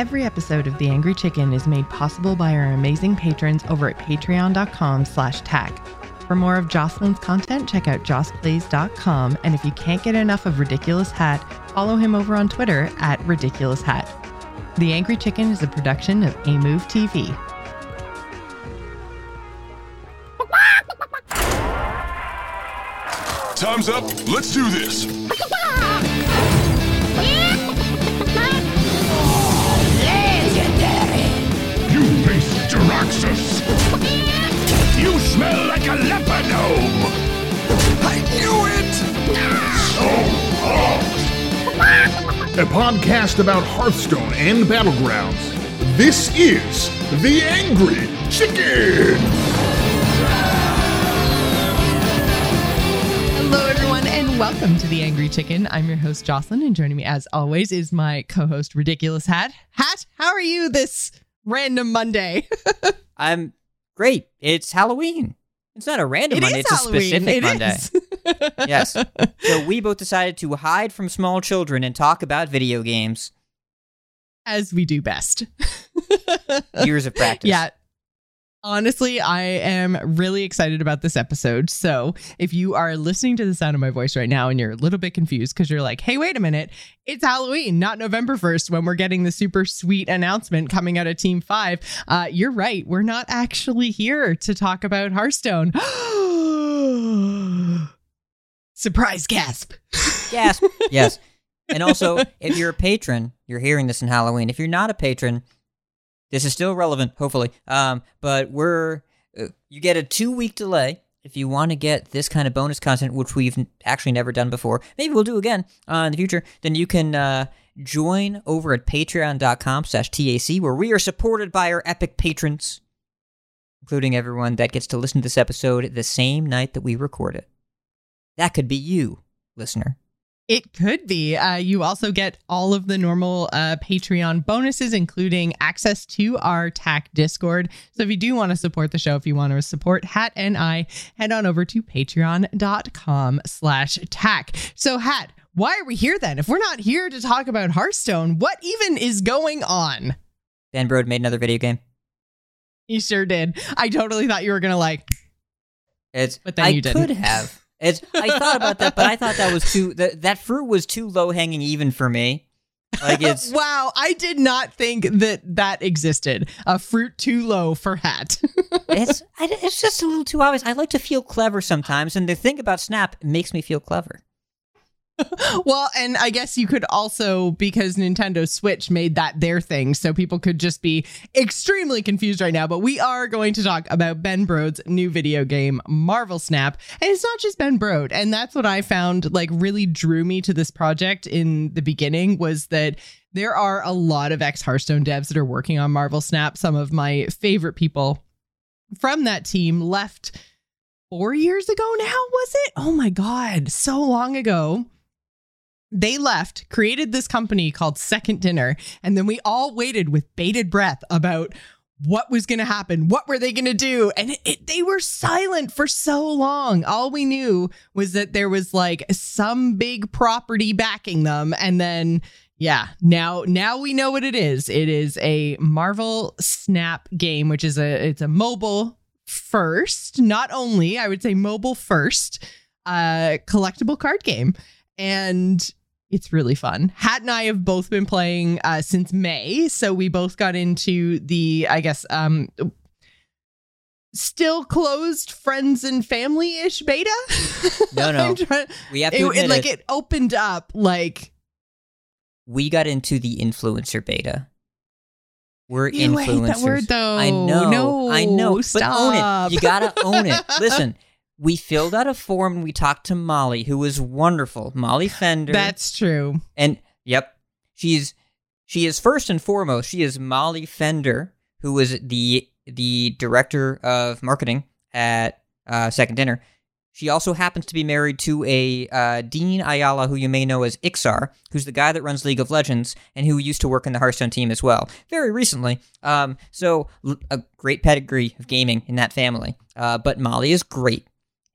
Every episode of The Angry Chicken is made possible by our amazing patrons over at patreon.com slash TAC. For more of Jocelyn's content, check out jossplays.com. And if you can't get enough of Ridiculous Hat, follow him over on Twitter at Ridiculous Hat. The Angry Chicken is a production of A Move TV. Time's up. Let's do this. Jaraxxus! You smell like a leper gnome! I knew it! So hot! A podcast about Hearthstone and Battlegrounds. This is The Angry Chicken! Hello, everyone, and welcome to The Angry Chicken. I'm your host, Jocelyn, and joining me, as always, is my co host, Ridiculous Hat. Hat, how are you this random Monday? I'm great. It's Halloween. It's not a random It Monday, it's Halloween. a specific It Monday. Yes. So we both decided to hide from small children and talk about video games. As we do best. Years of practice. Yeah. Honestly, I am really excited about this episode. So, if you are listening to the sound of my voice right now and you're a little bit confused because you're like, hey, wait a minute, it's Halloween, not November 1st when we're getting the super sweet announcement coming out of Team 5, uh, you're right. We're not actually here to talk about Hearthstone. Surprise gasp. Gasp. yes. And also, if you're a patron, you're hearing this in Halloween. If you're not a patron, this is still relevant, hopefully. Um, but we're uh, you get a two week delay if you want to get this kind of bonus content, which we've actually never done before. Maybe we'll do again uh, in the future. Then you can uh, join over at Patreon.com/tac, where we are supported by our epic patrons, including everyone that gets to listen to this episode the same night that we record it. That could be you, listener. It could be. Uh, you also get all of the normal uh, Patreon bonuses, including access to our TAC Discord. So if you do want to support the show, if you want to support Hat and I, head on over to patreon.com slash TAC. So Hat, why are we here then? If we're not here to talk about Hearthstone, what even is going on? Ben Brode made another video game. You sure did. I totally thought you were going to like, It's But then I you didn't. could have. It's I thought about that, but I thought that was too that that fruit was too low hanging even for me. Like it's wow, I did not think that that existed. A fruit too low for Hat. it's I, it's just a little too obvious. I like to feel clever sometimes, and the thing about Snap makes me feel clever. Well, and I guess you could also because Nintendo Switch made that their thing, so people could just be extremely confused right now. But we are going to talk about Ben Brode's new video game, Marvel Snap, and it's not just Ben Brode, and that's what I found like really drew me to this project in the beginning was that there are a lot of ex Hearthstone devs that are working on Marvel Snap. Some of my favorite people from that team left four years ago now, was it? Oh my God, so long ago they left, created this company called Second Dinner, and then we all waited with bated breath about what was going to happen. What were they going to do? And it, it, they were silent for so long. All we knew was that there was like some big property backing them, and then yeah, now now we know what it is. It is a Marvel Snap game, which is a it's a mobile first, not only I would say mobile first, uh, collectible card game, and it's really fun. Hat and I have both been playing uh, since May, so we both got into the, I guess, um, still closed friends and family ish beta. No, no. Trying- We have to it, it, like it, it opened up like We got into the influencer beta. We're you influencers. hate that word though. I know. No, I know. Stop. But own it. You gotta own it. Listen, we filled out a form and we talked to Molly, who was wonderful. Molly Fender. That's true. And yep, she's she is first and foremost. She is Molly Fender, who is the the director of marketing at uh, Second Dinner. She also happens to be married to a uh, Dean Ayala, who you may know as Iksar, who's the guy that runs League of Legends and who used to work in the Hearthstone team as well, very recently. Um, so l- a great pedigree of gaming in that family. Uh, but Molly is great,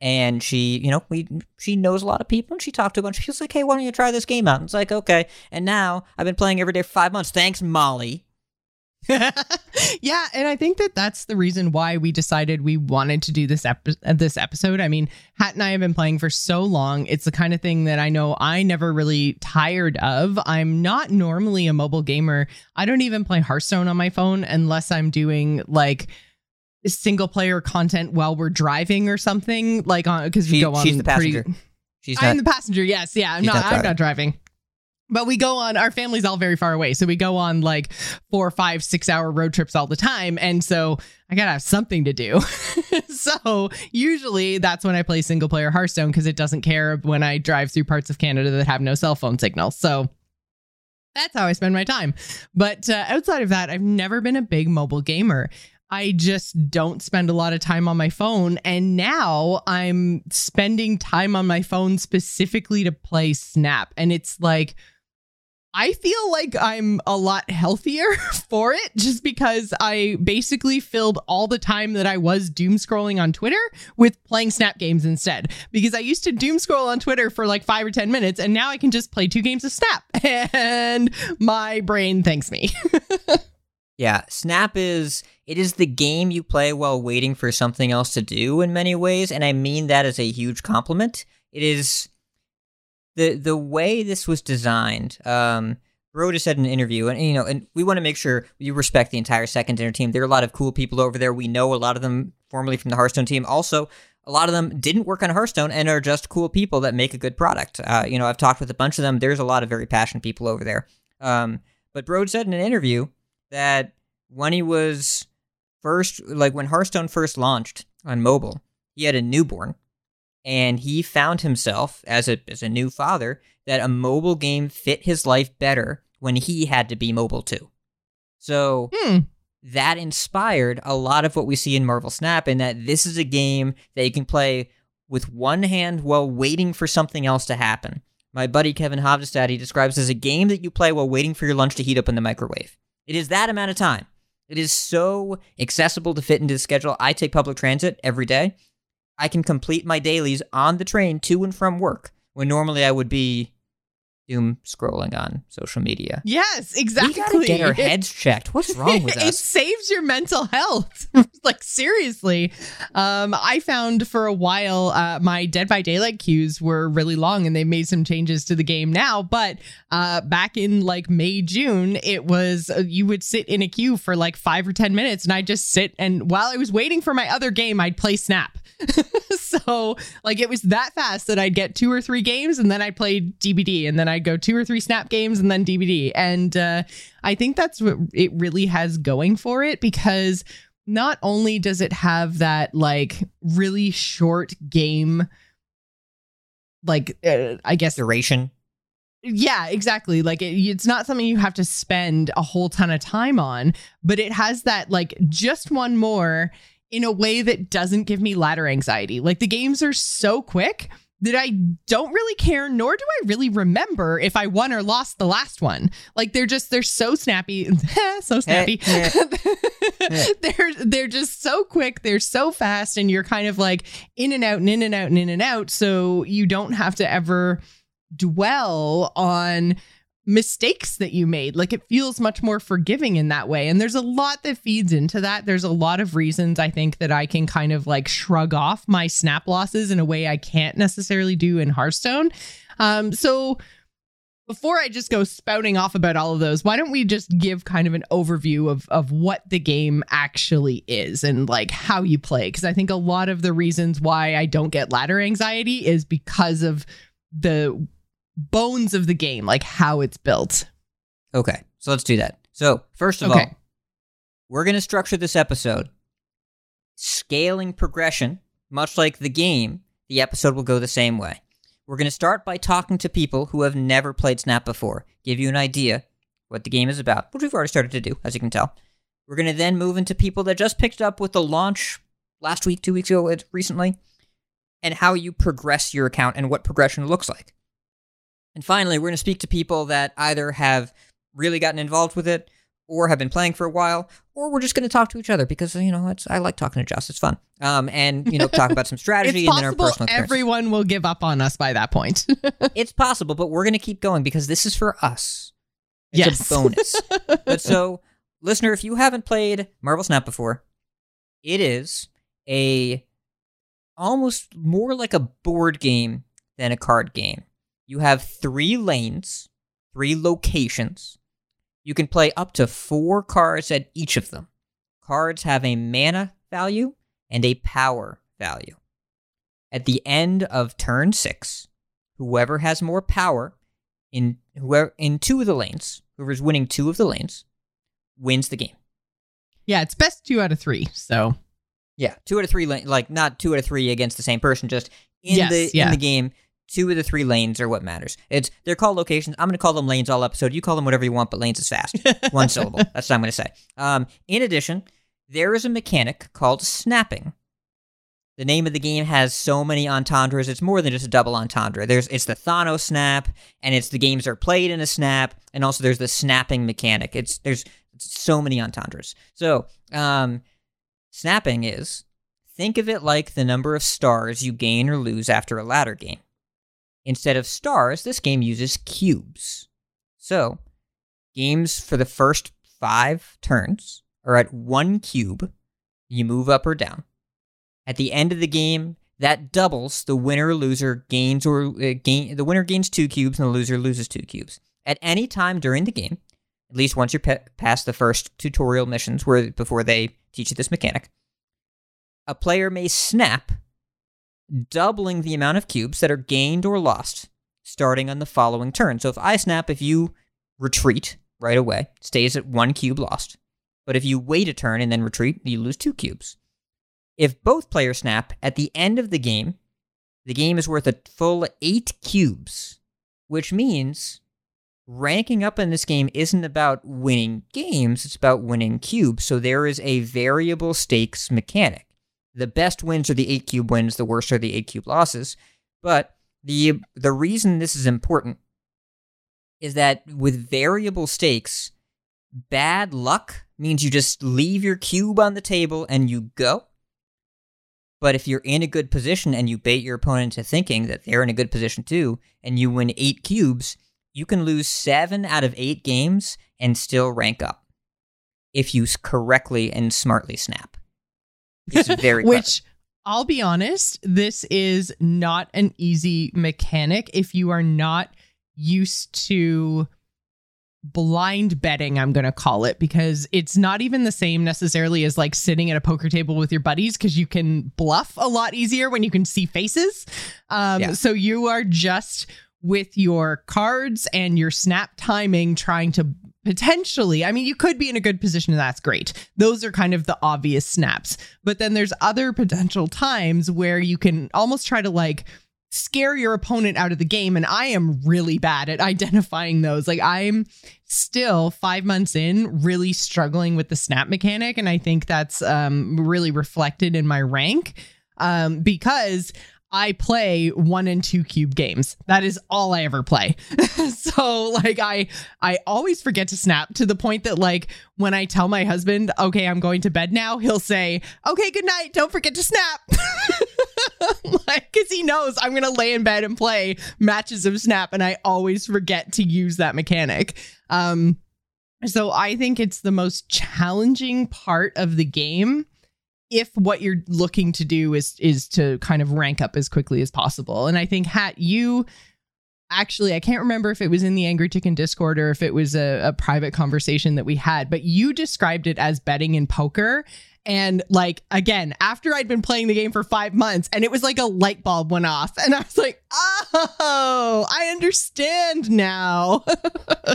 and she, you know, we she knows a lot of people, and she talked to a bunch. She was like, "Hey, why don't you try this game out?" And it's like, "Okay." And now I've been playing every day for five months. Thanks, Molly. yeah, and I think that that's the reason why we decided we wanted to do this epi- uh, this episode. I mean, Hat and I have been playing for so long. It's the kind of thing that I know I never really tired of. I'm not normally a mobile gamer. I don't even play Hearthstone on my phone unless I'm doing like single player content while we're driving or something like on because we She- go on she's the pretty- passenger. She's I'm not. the passenger. Yes, yeah. I'm not. not I'm driving. not driving. But we go on. Our family's all very far away, so we go on like four, five, six hour road trips all the time, and so I gotta have something to do. so usually that's when I play single player Hearthstone because it doesn't care when I drive through parts of Canada that have no cell phone signal. So that's how I spend my time. But uh, outside of that, I've never been a big mobile gamer. I just don't spend a lot of time on my phone. And now I'm spending time on my phone specifically to play Snap. And it's like, I feel like I'm a lot healthier for it just because I basically filled all the time that I was doom scrolling on Twitter with playing Snap games instead. Because I used to doom scroll on Twitter for like five or 10 minutes, and now I can just play two games of Snap. And my brain thanks me. Yeah, Snap is it is the game you play while waiting for something else to do in many ways, and I mean that as a huge compliment. It is the the way this was designed. Um, said in an interview, and you know, and we want to make sure you respect the entire second dinner team. There are a lot of cool people over there. We know a lot of them formerly from the Hearthstone team. Also, a lot of them didn't work on Hearthstone and are just cool people that make a good product. Uh, you know, I've talked with a bunch of them. There's a lot of very passionate people over there. Um, but Brode said in an interview that when he was first, like when Hearthstone first launched on mobile, he had a newborn, and he found himself as a as a new father that a mobile game fit his life better when he had to be mobile too. So Hmm. that inspired a lot of what we see in Marvel Snap, in that this is a game that you can play with one hand while waiting for something else to happen. My buddy Kevin Hovdestad, he describes as a game that you play while waiting for your lunch to heat up in the microwave. It is that amount of time. It is so accessible to fit into the schedule. I take public transit every day. I can complete my dailies on the train to and from work when normally I would be doom scrolling on social media. Yes, exactly. We gotta get our heads checked. What's wrong with it us? saves your mental health. like seriously. Um, I found for a while uh, my Dead by Daylight queues were really long, and they made some changes to the game now. But uh, back in like May June, it was uh, you would sit in a queue for like five or ten minutes, and I'd just sit and while I was waiting for my other game, I'd play Snap. so like it was that fast that I'd get two or three games and then I'd play DBD and then I'd go two or three snap games and then DBD. And uh, I think that's what it really has going for it because not only does it have that like really short game like uh, I guess Duration. yeah, exactly. Like it, it's not something you have to spend a whole ton of time on, but it has that like just one more in a way that doesn't give me ladder anxiety. Like the games are so quick that I don't really care, nor do I really remember if I won or lost the last one. Like they're just they're so snappy, so snappy. they're they're just so quick, they're so fast, and you're kind of like in and out and in and out and in and out. So you don't have to ever dwell on mistakes that you made. Like it feels much more forgiving in that way. And there's a lot that feeds into that. There's a lot of reasons I think that I can kind of like shrug off my snap losses in a way I can't necessarily do in Hearthstone. Um, so before I just go spouting off about all of those, why don't we just give kind of an overview of of what the game actually is and like how you play? Because I think a lot of the reasons why I don't get ladder anxiety is because of the bones of the game, like how it's built. Okay, so let's do that. So, first of Okay. all, we're going to structure this episode scaling progression, much like the game. The episode will go the same way. We're going to start by talking to people who have never played Snap before, give you an idea what the game is about, which we've already started to do, as you can tell. We're going to then move into people that just picked up with the launch last week, two weeks ago, recently, and how you progress your account and what progression looks like. And finally, we're going to speak to people that either have really gotten involved with it or have been playing for a while, or we're just going to talk to each other because, you know, it's, I like talking to Joss. It's fun. Um, and, you know, talk about some strategy It's and then our personal experiences. everyone will give up on us by that point. It's possible, but we're going to keep going because this is for us. It's Yes. a bonus. but so listener, if you haven't played Marvel Snap before, it is a almost more like a board game than a card game. You have three lanes, three locations. You can play up to four cards at each of them. Cards have a mana value and a power value. At the end of turn six, whoever has more power in whoever in two of the lanes, whoever's winning two of the lanes, wins the game. Yeah, it's best two out of three. So Yeah, two out of three, lane, like not two out of three against the same person, just in Yes, the yeah. in the game. Two of the three lanes are what matters. It's they're called locations. I'm going to call them lanes all episode. You call them whatever you want, but lanes is fast. One syllable. That's what I'm going to say. Um, in addition, there is a mechanic called snapping. The name of the game has so many entendres. It's more than just a double entendre. There's it's the Thanos snap, and it's the games are played in a snap, and also there's the snapping mechanic. It's there's so many entendres. So, um, snapping is think of it like the number of stars you gain or lose after a ladder game. Instead of stars, this game uses cubes. So, games for the first five turns are at one cube. You move up or down. At the end of the game, that doubles the winner loser gains or uh, gain. The winner gains two cubes and the loser loses two cubes. At any time during the game, at least once you're pe- past the first tutorial missions, where before they teach you this mechanic, a player may snap, doubling the amount of cubes that are gained or lost starting on the following turn. So if I snap, if you retreat right away, stays at one cube lost. But if you wait a turn and then retreat, you lose two cubes. If both players snap at the end of the game, the game is worth a full eight cubes, which means ranking up in this game isn't about winning games, it's about winning cubes. So there is a variable stakes mechanic. The best wins are the eight cube wins, the worst are the eight cube losses. But the the reason this is important is that with variable stakes, bad luck means you just leave your cube on the table and you go. But if you're in a good position and you bait your opponent into thinking that they're in a good position too, and you win eight cubes, you can lose seven out of eight games and still rank up if you correctly and smartly snap. It's very. Which I'll be honest, this is not an easy mechanic if you are not used to blind betting, I'm going to call it, because it's not even the same necessarily as like sitting at a poker table with your buddies because you can bluff a lot easier when you can see faces. Um, Yeah. So you are just with your cards and your snap timing trying to potentially i mean you could be in a good position and that's great. Those are kind of the obvious snaps. But then there's other potential times where you can almost try to like scare your opponent out of the game. And i am really bad at identifying those. Like i'm still five months in really struggling with the snap mechanic. And i think that's um, really reflected in my rank um, because I play one and two cube games. That is all I ever play. so like I I always forget to snap to the point that like when I tell my husband, "Okay, I'm going to bed now," he'll say, "Okay, good night. Don't forget to snap." like cuz he knows I'm going to lay in bed and play matches of snap and I always forget to use that mechanic. Um so I think it's the most challenging part of the game if what you're looking to do is is to kind of rank up as quickly as possible. And I think Hat, you actually I can't remember if it was in the Angry Chicken Discord or if it was a, a private conversation that we had, but you described it as betting in poker. And like again, after I'd been playing the game for five months, and it was like a light bulb went off, and I was like, "Oh, I understand now."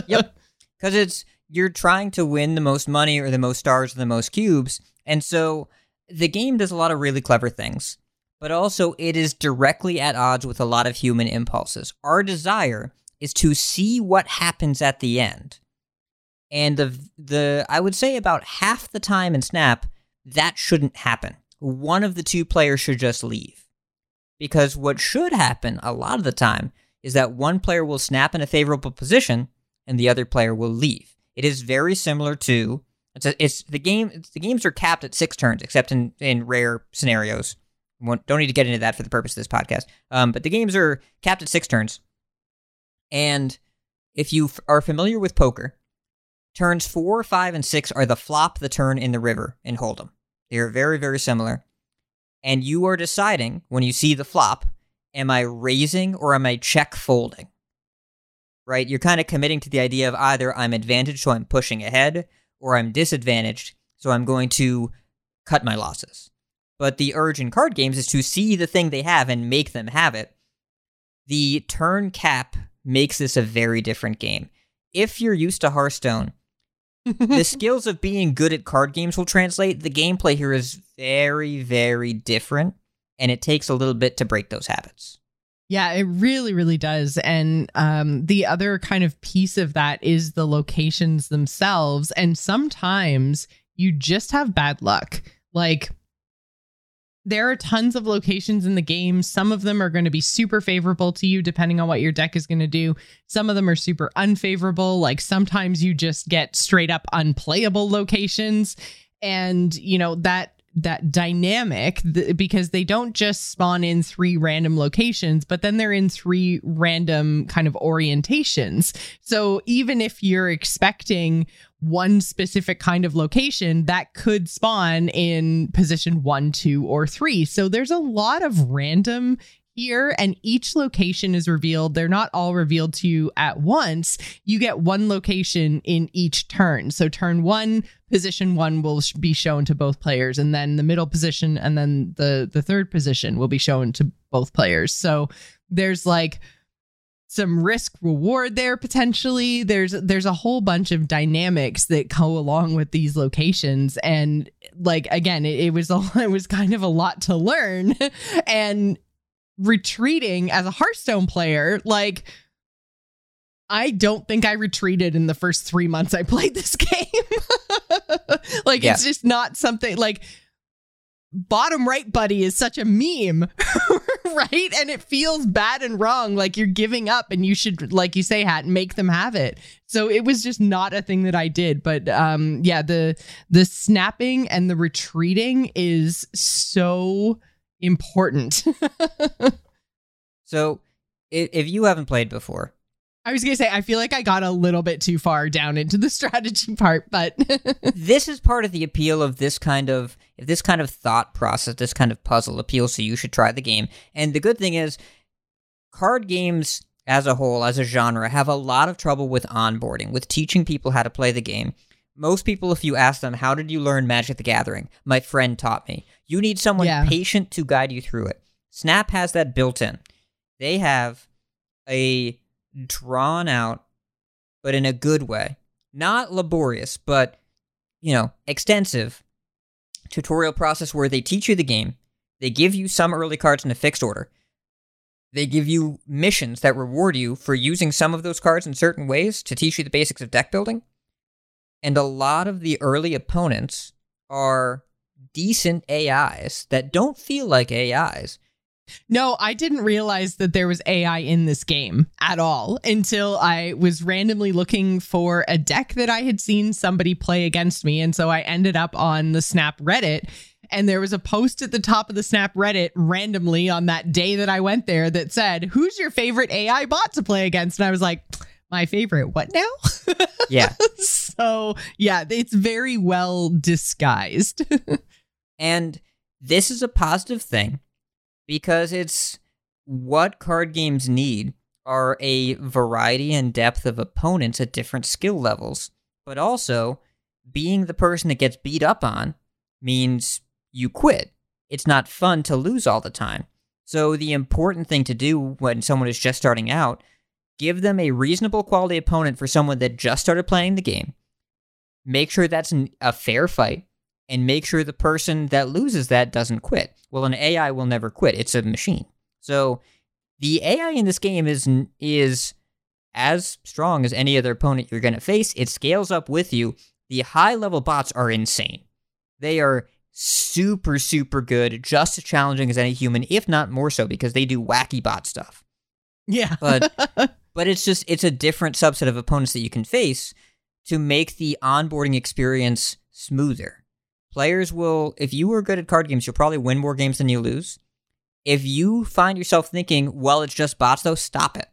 Yep. Because it's you're trying to win the most money or the most stars or the most cubes, and so the game does a lot of really clever things. But also, it is directly at odds with a lot of human impulses. Our desire is to see what happens at the end, and the the I would say about half the time in Snap that shouldn't happen. One of the two players should just leave. Because what should happen a lot of the time is that one player will snap in a favorable position and the other player will leave. It is very similar to it's a, it's the game. It's, the games are capped at six turns, except in in rare scenarios. Won't- Don't need to get into that for the purpose of this podcast. Um, but the games are capped at six turns, and if you f- are familiar with poker, Turns four, five, and six are the flop, the turn, in the river in Hold'em. They are very, very similar. And you are deciding when you see the flop, am I raising or am I check folding? Right? You're kind of committing to the idea of either I'm advantaged, so I'm pushing ahead, or I'm disadvantaged, so I'm going to cut my losses. But the urge in card games is to see the thing they have and make them have it. The turn cap makes this a very different game. If you're used to Hearthstone, the skills of being good at card games will translate. The gameplay here is very, very different, and it takes a little bit to break those habits. Yeah, it really, really does. And um, the other kind of piece of that is the locations themselves. And sometimes you just have bad luck. Like, there are tons of locations in the game. Some of them are going to be super favorable to you, depending on what your deck is going to do. Some of them are super unfavorable. Like sometimes you just get straight up unplayable locations. And, you know, that that dynamic th- because they don't just spawn in three random locations, but then they're in three random kind of orientations. So even if you're expecting one specific kind of location, that could spawn in position one, two, or three. So there's a lot of random here and each location is revealed. They're not all revealed to you at once. You get one location in each turn. So turn 1 position 1 will be shown to both players and then the middle position and then the the third position will be shown to both players. So there's like some risk reward there potentially. There's there's a whole bunch of dynamics that go along with these locations and like again it, it was a, it was kind of a lot to learn. And retreating as a Hearthstone player, like I don't think I retreated in the first three months I played this game. like Yeah. it's just not something like bottom right buddy is such a meme right and it feels bad and wrong like you're giving up and you should like you say hat make them have it so it was just not a thing that i did but um yeah the the snapping and the retreating is so important So, if you haven't played before, I was gonna say I feel like I got a little bit too far down into the strategy part, but this is part of the appeal of this kind of if this kind of thought process, this kind of puzzle appeals to you should try the game. And the good thing is, card games as a whole, as a genre, have a lot of trouble with onboarding, with teaching people how to play the game. Most people, if you ask them, "How did you learn Magic the Gathering?" My friend taught me. You need someone Yeah. patient to guide you through it. Snap has that built in. They have a drawn out, but in a good way, not laborious, but you know, extensive tutorial process where they teach you the game. They give you some early cards in a fixed order. They give you missions that reward you for using some of those cards in certain ways to teach you the basics of deck building. And a lot of the early opponents are decent AIs that don't feel like AIs. No, I didn't realize that there was AI in this game at all until I was randomly looking for a deck that I had seen somebody play against me. And so I ended up on the Snap Reddit. And there was a post at the top of the Snap Reddit randomly on that day that I went there that said, Who's your favorite AI bot to play against? And I was like, My favorite, what now? Yeah. so, yeah, it's very well disguised. And this is a positive thing because it's what card games need are a variety and depth of opponents at different skill levels. But also, being the person that gets beat up on means you quit. It's not fun to lose all the time. So, the important thing to do when someone is just starting out, give them a reasonable quality opponent for someone that just started playing the game. Make sure that's an, a fair fight and make sure the person that loses that doesn't quit. Well, an AI will never quit. It's a machine. So the AI in this game is is as strong as any other opponent you're going to face. It scales up with you. The high level bots are insane. They are super super good, just as challenging as any human, if not more so because they do wacky bot stuff. yeah. But but it's just it's a different subset of opponents that you can face to make the onboarding experience smoother. Players will if you are good at card games, you'll probably win more games than you lose. If you find yourself thinking, well, it's just bots though, stop it.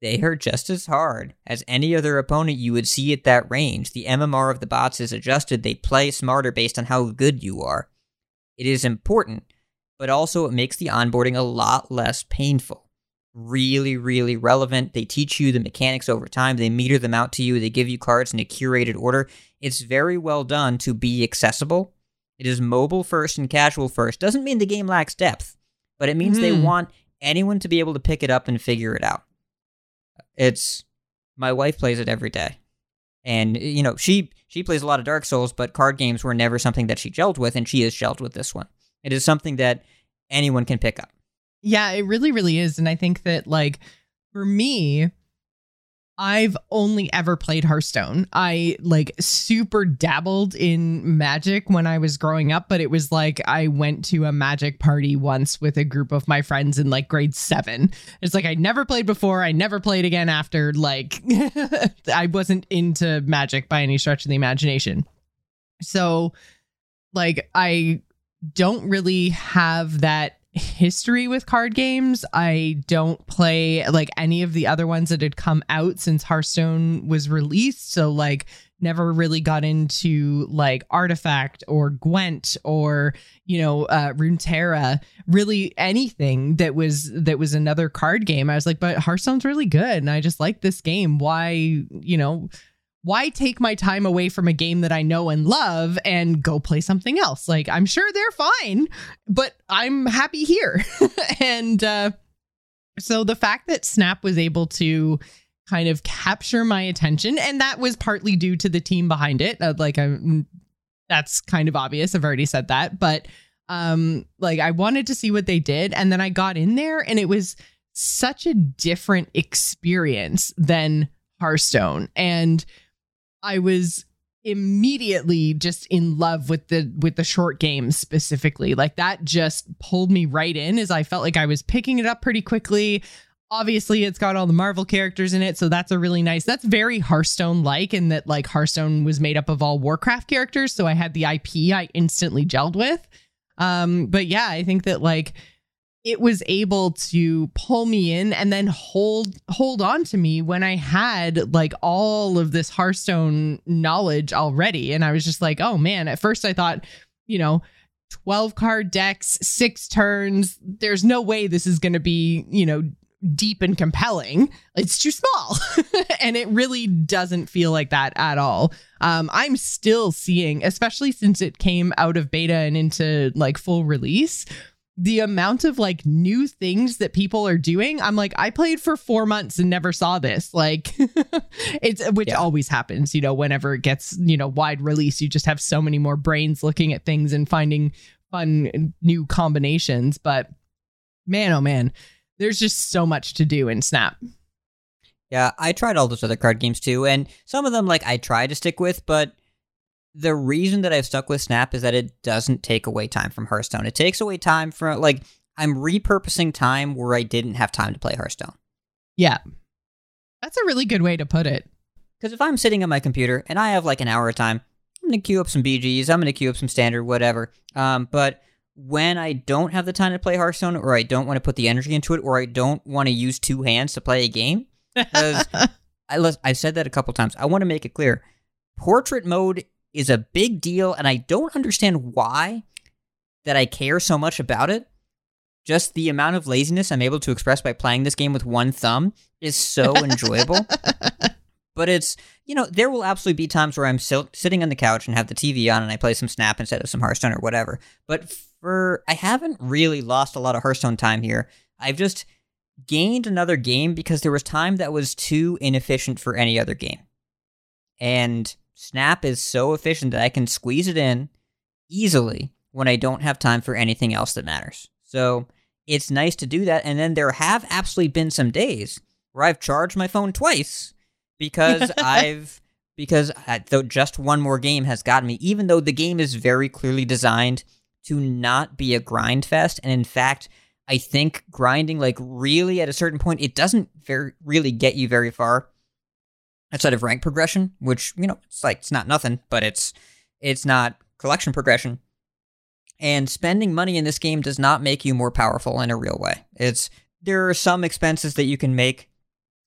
they are just as hard as any other opponent you would see at that range. The MMR of the bots is adjusted, they play smarter based on how good you are. It is important, but also it makes the onboarding a lot less painful. Really, really relevant. They teach you the mechanics over time, they meter them out to you, they give you cards in a curated order. It's very well done to be accessible. It is mobile first and casual first. Doesn't mean the game lacks depth, but it means they Mhm. want anyone to be able to pick it up and figure it out. It's my wife plays it every day. And you know, she she plays a lot of Dark Souls, but card games were never something that she gelled with and she is gelled with this one. It is something that anyone can pick up. Yeah, it really, really is. And I think that, like, for me, I've only ever played Hearthstone. I like super dabbled in magic when I was growing up, but it was like I went to a magic party once with a group of my friends in like grade seven. It's like I never played before. I never played again after. Like, I wasn't into magic by any stretch of the imagination. So, like, I don't really have that history with card games. I don't play like any of the other ones that had come out since Hearthstone was released. So like never really got into like Artifact or Gwent or you know uh Runeterra, really anything that was that was another card game. I was like, but Hearthstone's really good and I just like this game. Why, you know, why take my time away from a game that I know and love and go play something else? Like, I'm sure they're fine, but I'm happy here. and uh, so the fact that Snap was able to kind of capture my attention, and that was partly due to the team behind it. Uh, like, I'm that's kind of obvious. I've already said that, but um, like I wanted to see what they did, and then I got in there, and it was such a different experience than Hearthstone, and I was immediately just in love with the with the short games specifically. Like that just pulled me right in as I felt like I was picking it up pretty quickly. Obviously, it's got all the Marvel characters in it, so that's a really nice. That's very Hearthstone like in that like Hearthstone was made up of all Warcraft characters, so I had the IP I instantly gelled with. Um but yeah, I think that like it was able to pull me in and then hold hold on to me when I had like all of this Hearthstone knowledge already. And I was just like, oh man, at first I thought, you know, 12 card decks, six turns, there's no way this is gonna be, you know, deep and compelling. It's too small. and it really doesn't feel like that at all. Um, I'm still seeing, especially since it came out of beta and into like full release, the amount of like new things that people are doing i'm like i played for four months and never saw this. Like it's which Yeah. always happens you know whenever it gets you know wide release you just have so many more brains looking at things and finding fun new combinations. But man oh man there's just so much to do in snap. Yeah, I tried all those other card games too, and some of them like I tried to stick with, but the reason that I've stuck with Snap is that it doesn't take away time from Hearthstone. It takes away time from like I'm repurposing time where I didn't have time to play Hearthstone. yeah that's a really good way to put it Because if I'm sitting on my computer and I have like an hour of time, I'm gonna queue up some BGs, I'm gonna queue up some standard, whatever. Um, but when I don't have the time to play Hearthstone, or I don't want to put the energy into it, or I don't want to use two hands to play a game, because I I've said that a couple times. I want to make it clear: portrait mode is a big deal, and I don't understand why that I care so much about it. Just the amount of laziness I'm able to express by playing this game with one thumb is so enjoyable. But it's, you know, there will absolutely be times where I'm sil- sitting on the couch and have the TV on and I play some Snap instead of some Hearthstone or whatever. But for, I haven't really lost a lot of Hearthstone time here. I've just gained another game because there was time that was too inefficient for any other game. And Snap is so efficient that I can squeeze it in easily when I don't have time for anything else that matters. So it's nice to do that. And then there have absolutely been some days where I've charged my phone twice because I've because I, though just one more game has gotten me, even though the game is very clearly designed to not be a grind fest, and in fact, I think grinding like really at a certain point it doesn't very really get you very far outside of rank progression, which you know it's like it's not nothing, but it's it's not collection progression. And spending money in this game does not make you more powerful in a real way. It's there are some expenses that you can make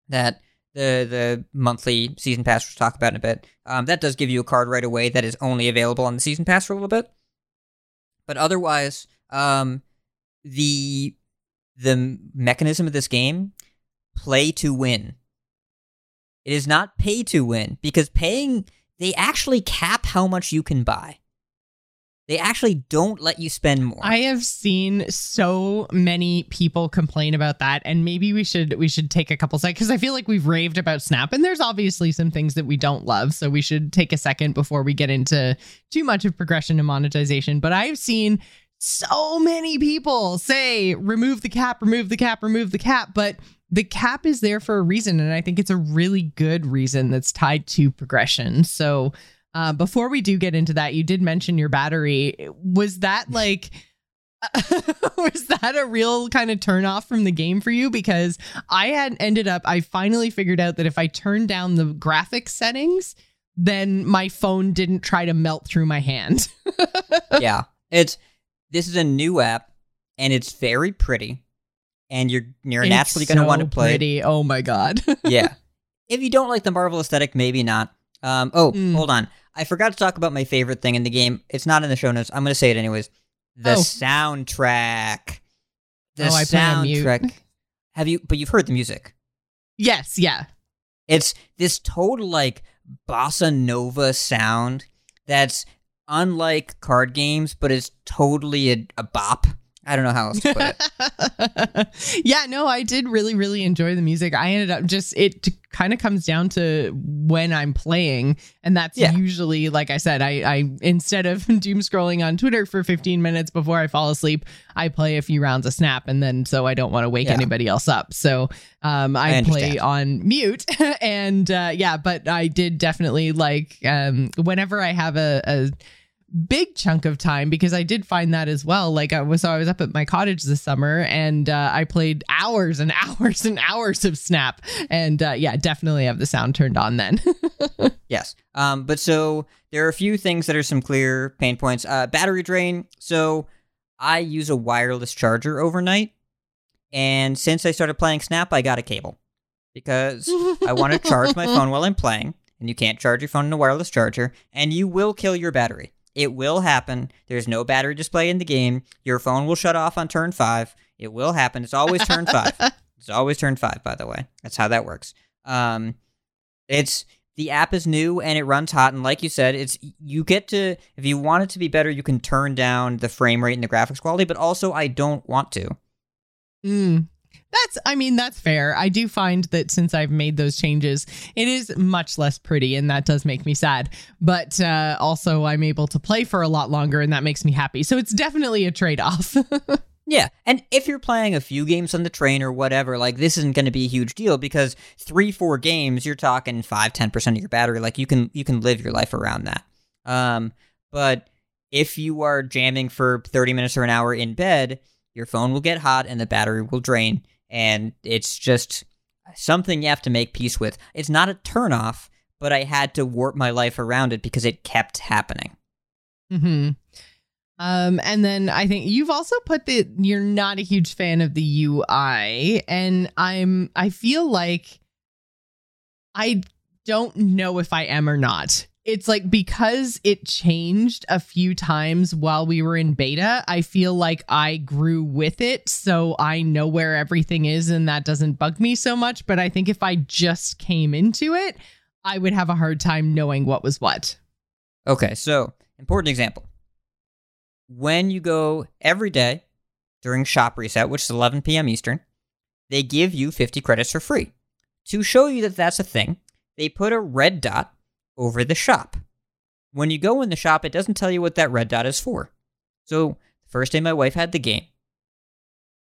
that the the monthly season pass we'll talk about in a bit. Um, that does give you a card right away that is only available on the season pass for a little bit. But otherwise, um, the the mechanism of this game, play to win. It is not pay to win because paying they actually cap how much you can buy. They actually don't let you spend more. I have seen so many people complain about that, and maybe we should we should take a couple seconds because I feel like we've raved about Snap, and there's obviously some things that we don't love, so we should take a second before we get into too much of progression and monetization. But I've seen so many people say remove the cap, remove the cap, remove the cap, but the cap is there for a reason, and I think it's a really good reason that's tied to progression. So uh, before we do get into that, you did mention your battery. Was that like, was that a real kind of turn off from the game for you? Because I had ended up, I finally figured out that if I turned down the graphics settings, then my phone didn't try to melt through my hand. yeah, it's this is a new app, and it's very pretty, and you're you're naturally going to so want to play. Pretty. Oh my god. yeah. If you don't like the Marvel aesthetic, maybe not. Um, oh, Mm. hold on. I forgot to talk about my favorite thing in the game. It's not in the show notes. I'm going to say it anyways. The Oh. soundtrack. The Oh, I play mute. soundtrack. Have you? But you've heard the music. yes. Yeah. It's this total like bossa nova sound that's unlike card games, but it's totally a, a bop. I don't know how else to put it. yeah, no, I did really, really enjoy the music. I ended up just, it kind of comes down to when I'm playing. And that's Yeah. usually, like I said, I, I, instead of doom scrolling on Twitter for 15 minutes before I fall asleep, I play a few rounds of Snap. And then so I don't want to wake Yeah. anybody else up. So um, I, I play on mute. and uh, yeah, but I did definitely like, um, whenever I have a, a, big chunk of time because I did find that as well. Like I was, so I was up at my cottage this summer and uh, I played hours and hours and hours of Snap, and uh, yeah, definitely have the sound turned on then. Yes. Um, but so there are a few things that are some clear pain points. Uh, battery drain. So I use a wireless charger overnight. And since I started playing Snap, I got a cable because I want to charge my phone while I'm playing. And you can't charge your phone in a wireless charger. And you will kill your battery. It will happen. There's no battery display in the game. Your phone will shut off on turn five. It will happen. It's always turn five. It's always turn five, by the way. That's how that works. Um, it's the app is new and it runs hot, and like you said, it's you get to if you want it to be better, you can turn down the frame rate and the graphics quality. But also, I don't want to. Mm. That's, I mean, that's fair. I do find that since I've made those changes, it is much less pretty, and that does make me sad. But uh, also, I'm able to play for a lot longer, and that makes me happy. So it's definitely a trade off. Yeah, and if you're playing a few games on the train or whatever, like this isn't going to be a huge deal because three, four games, you're talking five, ten percent of your battery. Like you can you can live your life around that. Um, but if you are jamming for thirty minutes or an hour in bed, your phone will get hot and the battery will drain, and it's just something you have to make peace with. It's not a turnoff, but I had to warp my life around it because it kept happening. hmm Um, and then I think you've also put that you're not a huge fan of the UI, and I'm I feel like I don't know if I am or not. It's like because it changed a few times while we were in beta, I feel like I grew with it. So I know where everything is and that doesn't bug me so much. But I think if I just came into it, I would have a hard time knowing what was what. Okay, so important example. When you go every day during shop reset, which is 11 p.m. Eastern, they give you 50 credits for free. To show you that that's a thing, they put a red dot over the shop. When you go in the shop, it doesn't tell you what that red dot is for. So, the first day my wife had the game,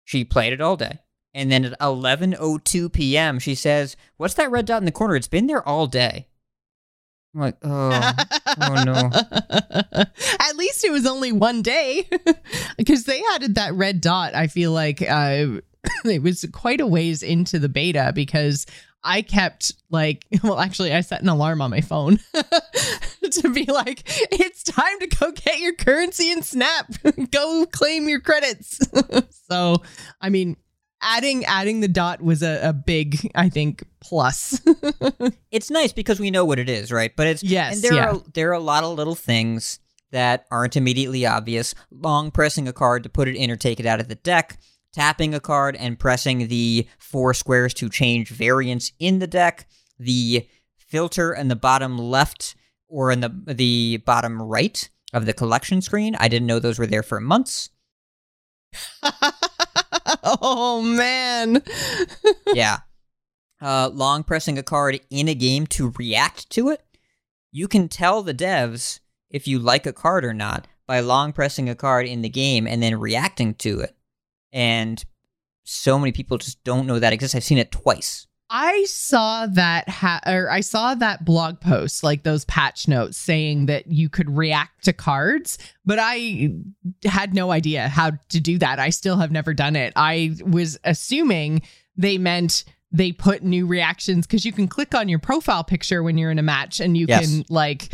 she played it all day. And then at 11:02 p.m., she says, "What's that red dot in the corner? It's been there all day." I'm like, "Oh, oh no." At least it was only one day because they added that red dot. I feel like uh, it was quite a ways into the beta because I kept like, well, actually, I set an alarm on my phone to be like, it's time to go get your currency and snap, go claim your credits. so, I mean, adding adding the dot was a, a big, I think, plus. it's nice because we know what it is, right? But it's Yes, and there yeah. are there are a lot of little things that aren't immediately obvious. Long pressing a card to put it in or take it out of the deck, tapping a card and pressing the four squares to change variants in the deck, the filter in the bottom left or in the the bottom right of the collection screen. I didn't know those were there for months. oh man. yeah. Uh, long pressing a card in a game to react to it. You can tell the devs if you like a card or not by long pressing a card in the game and then reacting to it. And so many people just don't know that exists. I've seen it twice. I saw that ha- or I saw that blog post like those patch notes saying that you could react to cards, but I had no idea how to do that. I still have never done it. I was assuming they meant they put new reactions cuz you can click on your profile picture when you're in a match and you Yes. can like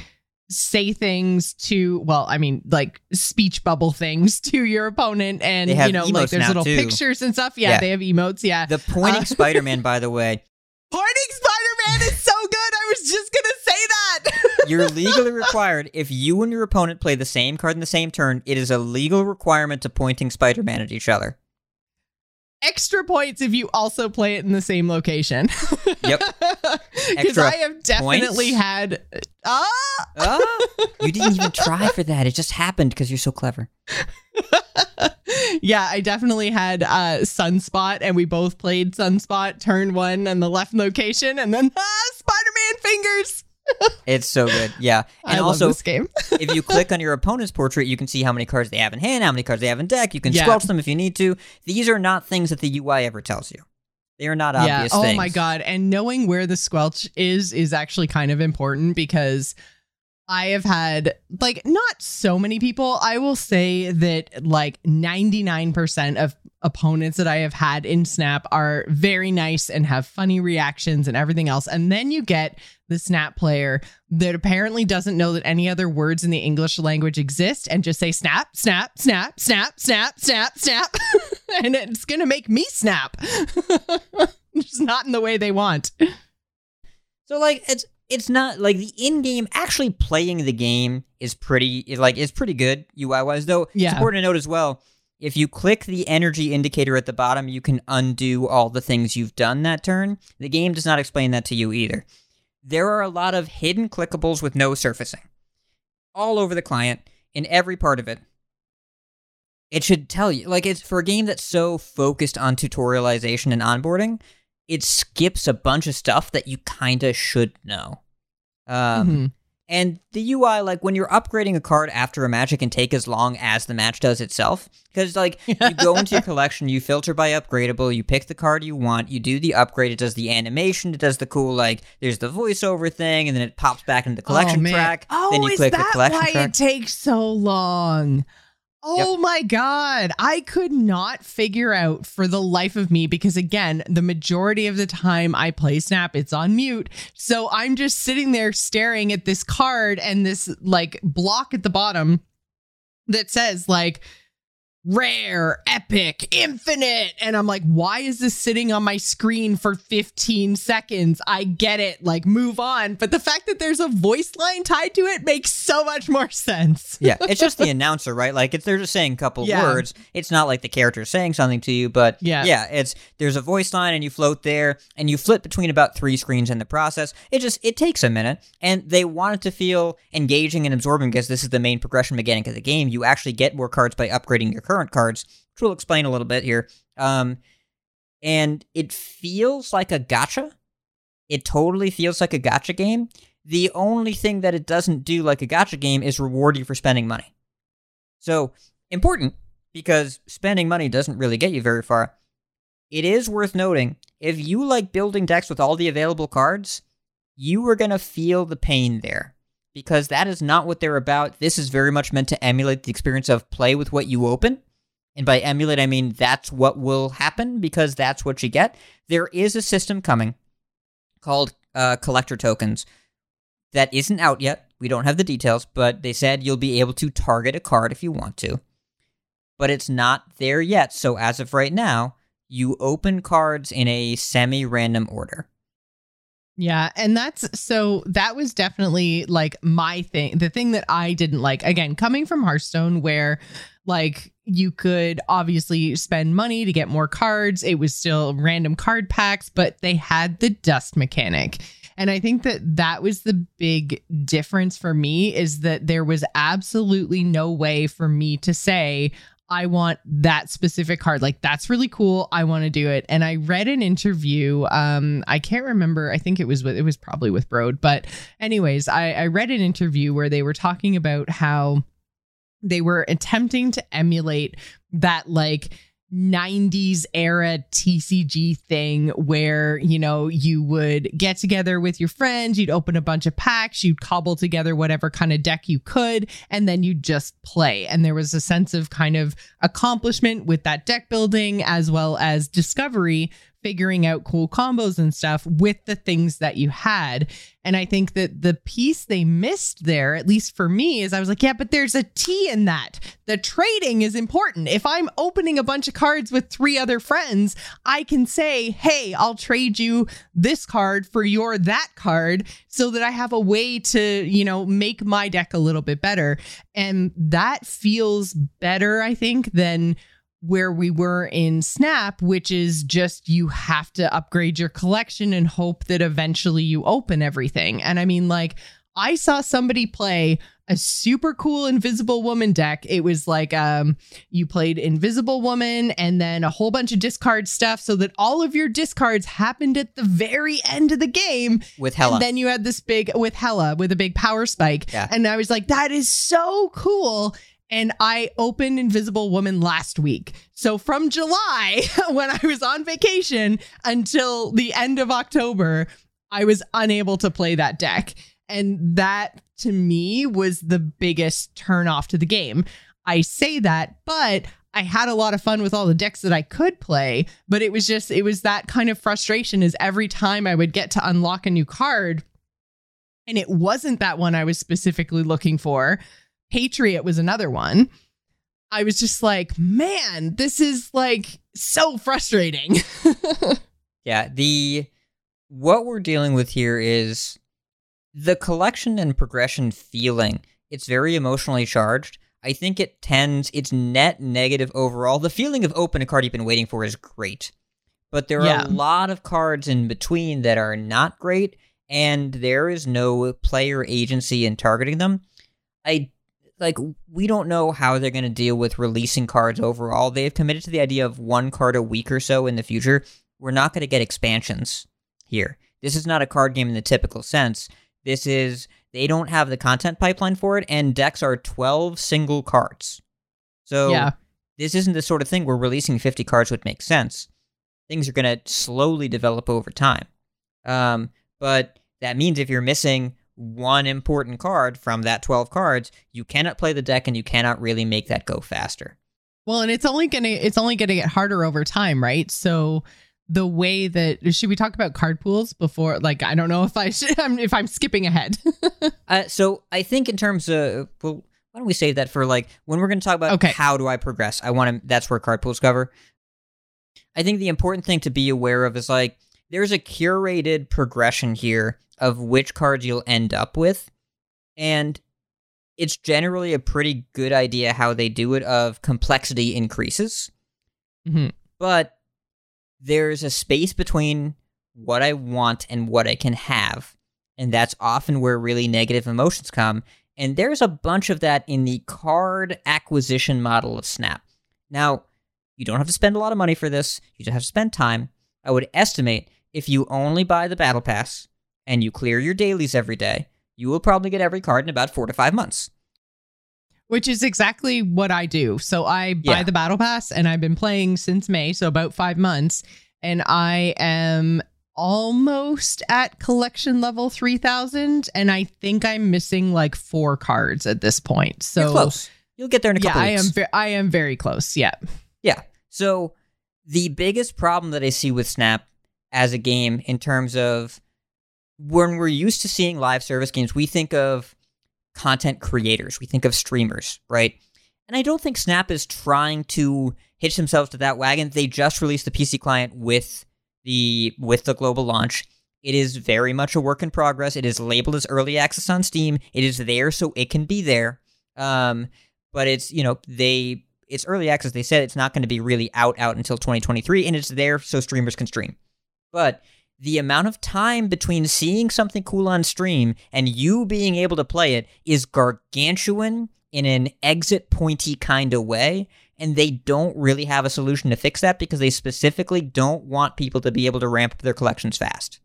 say things to well i mean like speech bubble things to your opponent and you know like there's little too. pictures and stuff yeah, Yeah. they have emotes yeah The pointing Uh, Spider-Man, by the way, Pointing Spider-Man is so good. I was just gonna say that. you're legally required if you and your opponent play the same card in the same turn. It is a legal requirement to pointing Spider-Man at each other. Extra points if you also play it in the same location. Yep. Because I have definitely points? had. Ah. Ah, you didn't even try for that. It just happened because you're so clever. yeah, I definitely had uh, Sunspot, and we both played Sunspot turn one on the left location, and then ah, Spider-Man fingers. It's so good. Yeah. And I also, this game. if you click on your opponent's portrait, you can see how many cards they have in hand, how many cards they have in deck. You can Yeah. squelch them if you need to. These are not things that the UI ever tells you. They are not obvious. yeah. obvious Oh things. my god! And knowing where the squelch is is actually kind of important because I have had like not so many people. I will say that like ninety nine percent of opponents that I have had in Snap are very nice and have funny reactions and everything else. And then you get the Snap player that apparently doesn't know that any other words in the English language exist and just say snap, snap, snap, snap, snap, snap, snap. and it's going to make me snap. just not in the way they want. So like it's it's not like the in-game actually playing the game is pretty is like is pretty good UI wise though. Yeah. It's important to note as well. If you click the energy indicator at the bottom, you can undo all the things you've done that turn. The game does not explain that to you either. There are a lot of hidden clickables with no surfacing. All over the client, in every part of it. It should tell you, like, it's for a game that's so focused on tutorialization and onboarding, it skips a bunch of stuff that you kind of should know. Um, Mhm. And the UI, like when you're upgrading a card after a match, it can take as long as the match does itself. Because, like, you go into your collection, you filter by upgradable, you pick the card you want, you do the upgrade, it does the animation, it does the cool, like, there's the voiceover thing, and then it pops back into the oh, collection oh, track. Oh, then you oh, is click that the collection why track. it takes so long? Oh my god, I could not figure out for the life of me because again, the majority of the time I play Snap, it's on mute. So I'm just sitting there staring at this card and this like block at the bottom that says like rare, epic, infinite. And I'm like, why is this sitting on my screen for 15 seconds? I get it. Like, move on. But the fact that there's a voice line tied to it makes so much more sense. yeah, it's just the announcer, right? Like it's they're just saying a couple Yeah. words. It's not like the character's saying something to you, but Yeah. yeah, it's there's a voice line and you float there and you flip between about three screens in the process. It just it takes a minute, and they want it to feel engaging and absorbing because this is the main progression mechanic of the game. You actually get more cards by upgrading your current cards, which we'll explain a little bit here. Um, and it feels like a gotcha. It totally feels like a gotcha game. The only thing that it doesn't do like a gotcha game is reward you for spending money. So, important because spending money doesn't really get you very far. It is worth noting if you like building decks with all the available cards, you are going to feel the pain there because that is not what they're about. This is very much meant to emulate the experience of play with what you open. And by emulate, I mean that's what will happen because that's what you get. There is a system coming called uh, collector tokens that isn't out yet. We don't have the details, but they said you'll be able to target a card if you want to. But it's not there yet. So as of right now, you open cards in a semi random order. Yeah, and that's so that was definitely like my thing. The thing that I didn't like again coming from Hearthstone where like you could obviously spend money to get more cards. It was still random card packs, but they had the dust mechanic. And I think that that was the big difference for me is that there was absolutely no way for me to say, I want that specific card. Like that's really cool. I want to do it. And I read an interview. Um, I can't remember. I think it was with it was probably with Brode. But anyways, I, I read an interview where they were talking about how they were attempting to emulate that like 90s era TCG thing where, you know, you would get together with your friends, you'd open a bunch of packs, you'd cobble together whatever kind of deck you could, and then you'd just play. And there was a sense of kind of accomplishment with that deck building as well as discovery figuring out cool combos and stuff with the things that you had. And I think that the piece they missed there, at least for me, is I was like, yeah, but there's a T in that. The trading is important. If I'm opening a bunch of cards with three other friends, I can say, hey, I'll trade you this card for your that card so that I have a way to, you know, make my deck a little bit better. And that feels better, I think, than where we were in Snap, which is just you have to upgrade your collection and hope that eventually you open everything. And I mean, like, I saw somebody play a super cool Invisible Woman deck. It was like um you played Invisible Woman and then a whole bunch of discard stuff so that all of your discards happened at the very end of the game. With Hela. And then you had this big with Hela with a big power spike. Yeah. And I was like, that is so cool and I opened Invisible Woman last week. So from July, when I was on vacation, until the end of October, I was unable to play that deck. And that to me was the biggest turn off to the game. I say that, but I had a lot of fun with all the decks that I could play, but it was just it was that kind of frustration is every time I would get to unlock a new card and it wasn't that one I was specifically looking for, Patriot was another one. I was just like, man, this is like so frustrating. Yeah, the what we're dealing with here is the collection and progression feeling. It's very emotionally charged. I think it tends it's net negative overall. The feeling of open a card you've been waiting for is great. But there Yeah. are a lot of cards in between that are not great and there is no player agency in targeting them. I like we don't know how they're going to deal with releasing cards overall. They've committed to the idea of one card a week or so in the future. We're not going to get expansions here. This is not a card game in the typical sense. This is they don't have the content pipeline for it and decks are 12 single cards. So Yeah. this isn't the sort of thing where releasing 50 cards would make sense. Things are going to slowly develop over time. Um, but that means if you're missing one important card from that 12 cards, you cannot play the deck and you cannot really make that go faster. well, and it's only gonna it's only gonna get harder over time, right? So the way that should we talk about card pools before like I don't know if I should I'm, if I'm skipping ahead. Uh, so I think in terms of well, why don't we save that for like when we're going to talk about Okay. how do I progress? I want to. That's where card pools cover. I think the important thing to be aware of is like there's a curated progression here of which cards you'll end up with, and it's generally a pretty good idea how they do it. Of complexity increases, Mhm. but there's a space between what I want and what I can have. And that's often where really negative emotions come. And there's a bunch of that in the card acquisition model of Snap. Now, you don't have to spend a lot of money for this, you just have to spend time. I would estimate if you only buy the Battle Pass and you clear your dailies every day, you will probably get every card in about four to five months. Which is exactly what I do. So I buy Yeah. the battle pass and I've been playing since May, so about 5 months, and I am almost at collection level 3000 and I think I'm missing like 4 cards at this point. So You're close. You'll get there in a Yeah, couple I am ve- I am very close. Yeah. Yeah. So the biggest problem that I see with Snap as a game in terms of when we're used to seeing live service games, we think of content creators, we think of streamers, right? And I don't think Snap is trying to hitch themselves to that wagon. They just released the PC client with the with the global launch. It is very much a work in progress. It is labeled as early access on Steam. It is there so it can be there. Um, but it's you know they it's early access. They said it's not going to be really out out until 2023, and it's there so streamers can stream. But the amount of time between seeing something cool on stream and you being able to play it is gargantuan in an exit pointy kind of way. And they don't really have a solution to fix that because they specifically don't want people to be able to ramp up their collections fast.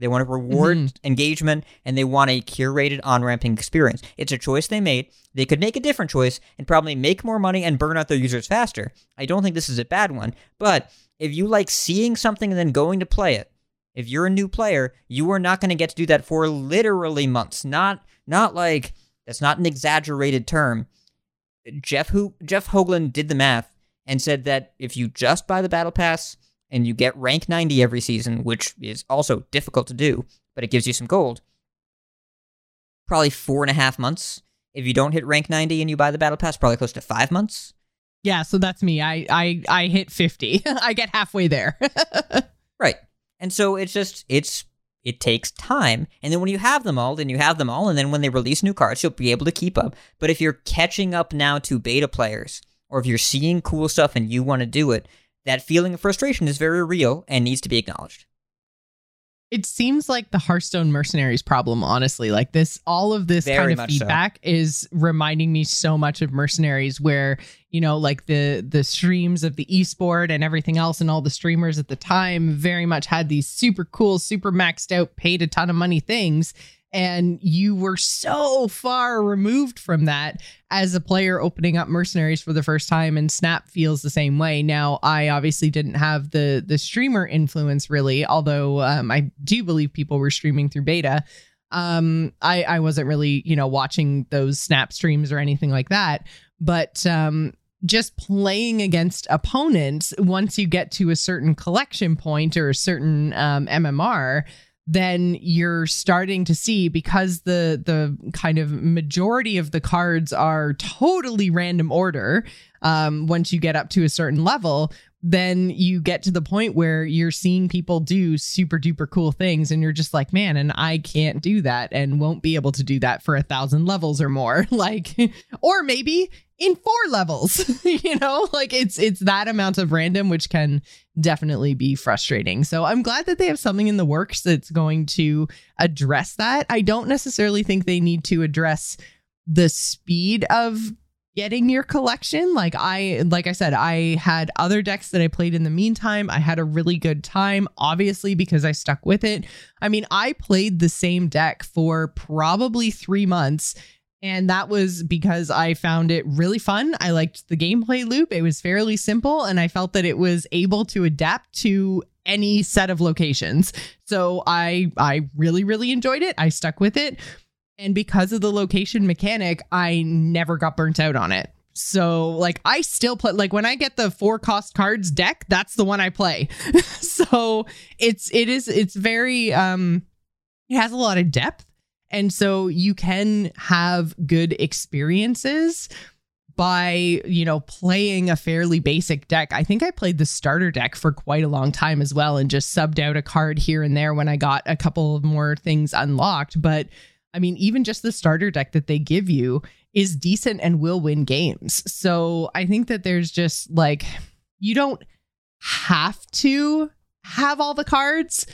They want to reward Mhm. engagement and they want a curated on ramping experience. It's a choice they made. They could make a different choice and probably make more money and burn out their users faster. I don't think this is a bad one. But if you like seeing something and then going to play it, if you're a new player, you are not going to get to do that for literally months. Not not like that's not an exaggerated term. Jeff who Jeff Hoogland did the math and said that if you just buy the battle pass and you get rank 90 every season, which is also difficult to do, but it gives you some gold. Probably four and a half months. If you don't hit rank 90 and you buy the battle pass, probably close to five months. Yeah, so that's me. I I I hit 50. I get halfway there. Right. And so it's just it's it takes time. And then when you have them all, then you have them all and then when they release new cards, you'll be able to keep up. But if you're catching up now to beta players or if you're seeing cool stuff and you want to do it, that feeling of frustration is very real and needs to be acknowledged. It seems like the Hearthstone mercenaries problem, honestly. Like this, all of this Very kind of much so. feedback is reminding me so much of mercenaries, where you know, like the the streams of the esport and everything else, and all the streamers at the time very much had these super cool, super maxed out, paid a ton of money things. And you were so far removed from that as a player opening up mercenaries for the first time and snap feels the same way. Now i obviously didn't have the the streamer influence really although um, i do believe people were streaming through beta. Um i i wasn't really you know watching those snap streams or anything like that but um just playing against opponents once you get to a certain collection point or a certain um, mmr then you're starting to see because the the kind of majority of the cards are totally random order um, once you get up to a certain level then you get to the point where you're seeing people do super duper cool things and you're just like man and i can't do that and won't be able to do that for a thousand levels or more. Like or maybe in four levels you know? Like it's it's that amount of random which can definitely be frustrating. So i'm glad that they have something in the works that's going to address that. I don't necessarily think they need to address the speed of getting your collection like i like i said i had other decks that i played in the meantime i had a really good time obviously because i stuck with it i mean i played the same deck for probably three months and that was because I found it really fun. I liked the gameplay loop. It was fairly simple, and I felt that it was able to adapt to any set of locations. So I I really really enjoyed it. I stuck with it. And because of the location mechanic, I never got burnt out on it. So like I still play like when I get the four cost cards deck, that's the one I play. so it's it is it's very um it has a lot of depth and so you can have good experiences by, you know, playing a fairly basic deck. I think I played the starter deck for quite a long time as well and just subbed out a card here and there when I got a couple of more things unlocked. But I mean, even just the starter deck that they give you is decent and will win games. So I think that there's just like, you don't have to have all the cards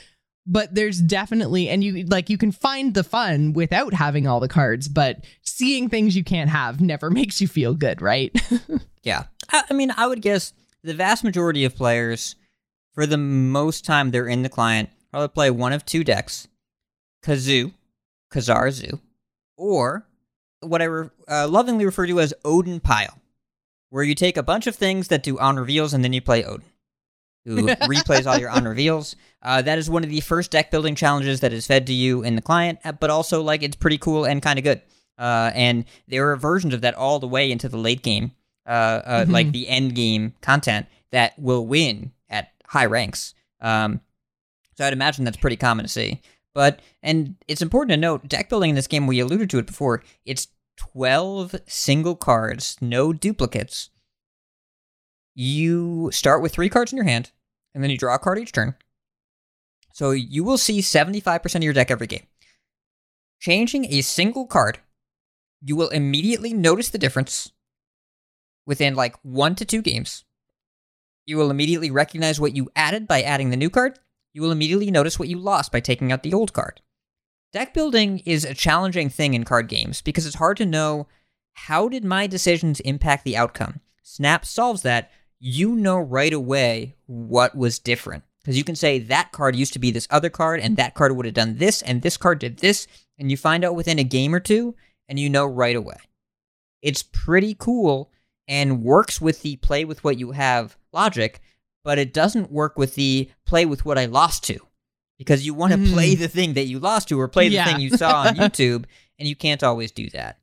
but there's definitely and you like you can find the fun without having all the cards but seeing things you can't have never makes you feel good right Yeah. I, I mean, I would guess the vast majority of players, for the most time they're in the client, probably play one of two decks Kazoo, Ka-Zar Zoo, or what I re- uh, lovingly refer to as Odin Pile, where you take a bunch of things that do on reveals and then you play Odin, who replays all your on reveals. Uh, that is one of the first deck building challenges that is fed to you in the client, uh, but also like it's pretty cool and kind of good. Uh, and there are versions of that all the way into the late game, uh, uh, Mhm. like the end game content that will win at high ranks. Um, so I'd imagine that's pretty common to see. But and it's important to note, deck building in this game, we alluded to it before. It's twelve single cards, no duplicates, you start with three cards in your hand, and then you draw a card each turn. So you will see 75% of your deck every game. Changing a single card, you will immediately notice the difference within like one to two games. You will immediately recognize what you added by adding the new card. You will immediately notice what you lost by taking out the old card. Deck building is a challenging thing in card games because it's hard to know how did my decisions impact the outcome. Snap solves that. You know right away what was different. Because you can say that card used to be this other card, and that card would have done this, and this card did this, and you find out within a game or two, and you know right away. It's pretty cool and works with the play with what you have logic, but it doesn't work with the play with what I lost to. Because you want to Mm. play the thing that you lost to or play the Yeah. thing you saw on YouTube, and you can't always do that.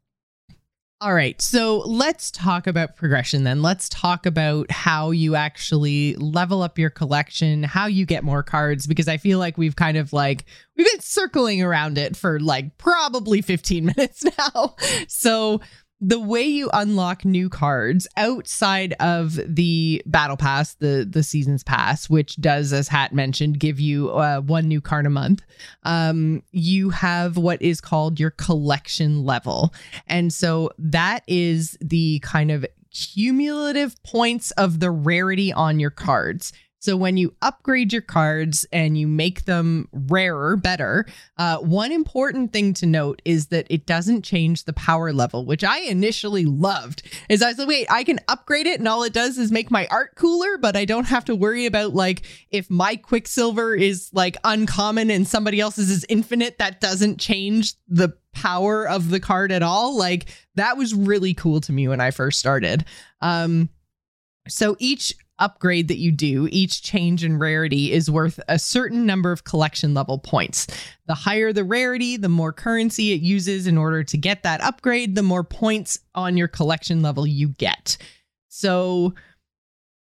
All right. So let's talk about progression then. Let's talk about how you actually level up your collection, how you get more cards, because I feel like we've kind of like, we've been circling around it for like probably 15 minutes now. So the way you unlock new cards outside of the battle pass, the the seasons pass, which does, as Hat mentioned, give you uh, one new card a month. Um, you have what is called your collection level, and so that is the kind of cumulative points of the rarity on your cards. So when you upgrade your cards and you make them rarer, better, uh, one important thing to note is that it doesn't change the power level, which I initially loved. Is I said, wait, I can upgrade it, and all it does is make my art cooler, but I don't have to worry about like if my Quicksilver is like uncommon and somebody else's is infinite. That doesn't change the power of the card at all. Like that was really cool to me when I first started. Um, so each upgrade that you do, each change in rarity is worth a certain number of collection level points. The higher the rarity, the more currency it uses in order to get that upgrade, the more points on your collection level you get. So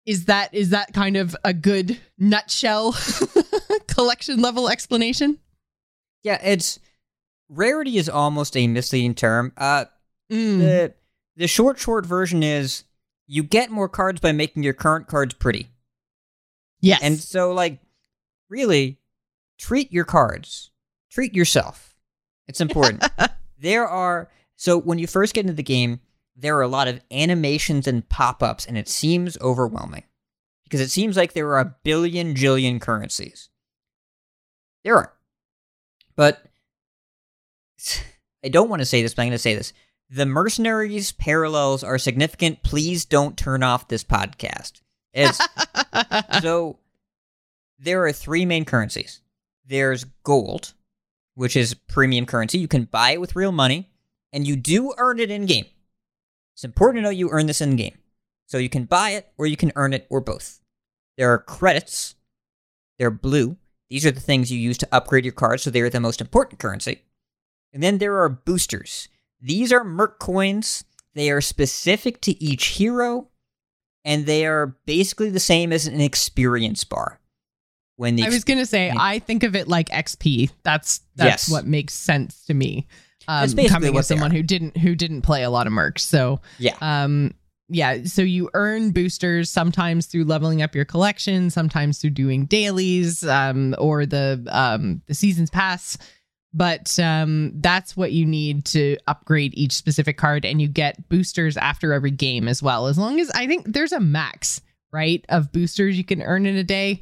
is that is that kind of a good nutshell collection level explanation? Yeah, it's rarity is almost a misleading term. Uh, Mm. the the short short version is you get more cards by making your current cards pretty. yes. And so like really treat your cards. Treat yourself. It's important. there are so when you first get into the game, there are a lot of animations and pop-ups and it seems overwhelming. Because it seems like there are a billion jillion currencies. There are. But I don't want to say this, but I'm going to say this. The mercenaries parallels are significant. Please don't turn off this podcast. So there are three main currencies. There's gold, which is premium currency. You can buy it with real money, and you do earn it in game. It's important to know you earn this in game. So you can buy it, or you can earn it, or both. There are credits. They're blue. These are the things you use to upgrade your cards, so they are the most important currency. And then there are boosters. These are merc coins. They are specific to each hero, and they are basically the same as an experience bar. When the I was gonna say, I think of it like XP. That's that's Yes. what makes sense to me. Um, That's basically coming as someone who didn't who didn't play a lot of mercs, so yeah, um, yeah. So you earn boosters sometimes through leveling up your collection, sometimes through doing dailies, um, or the um the seasons pass. But um, that's what you need to upgrade each specific card, and you get boosters after every game as well. As long as I think there's a max, right, of boosters you can earn in a day.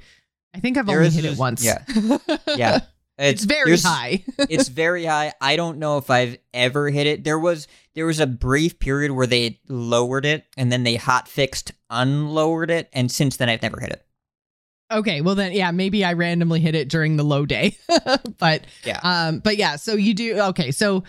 I think I've There only is hit it once. yeah. yeah. it's very high. it's very high. I don't know if I've ever hit it. There was there was a brief period where they lowered it and then they hot fixed unlowered it, and since then I've never hit it. Okay, well then, yeah, maybe I randomly hit it during the low day, but Yeah. um, but yeah, so you do okay. So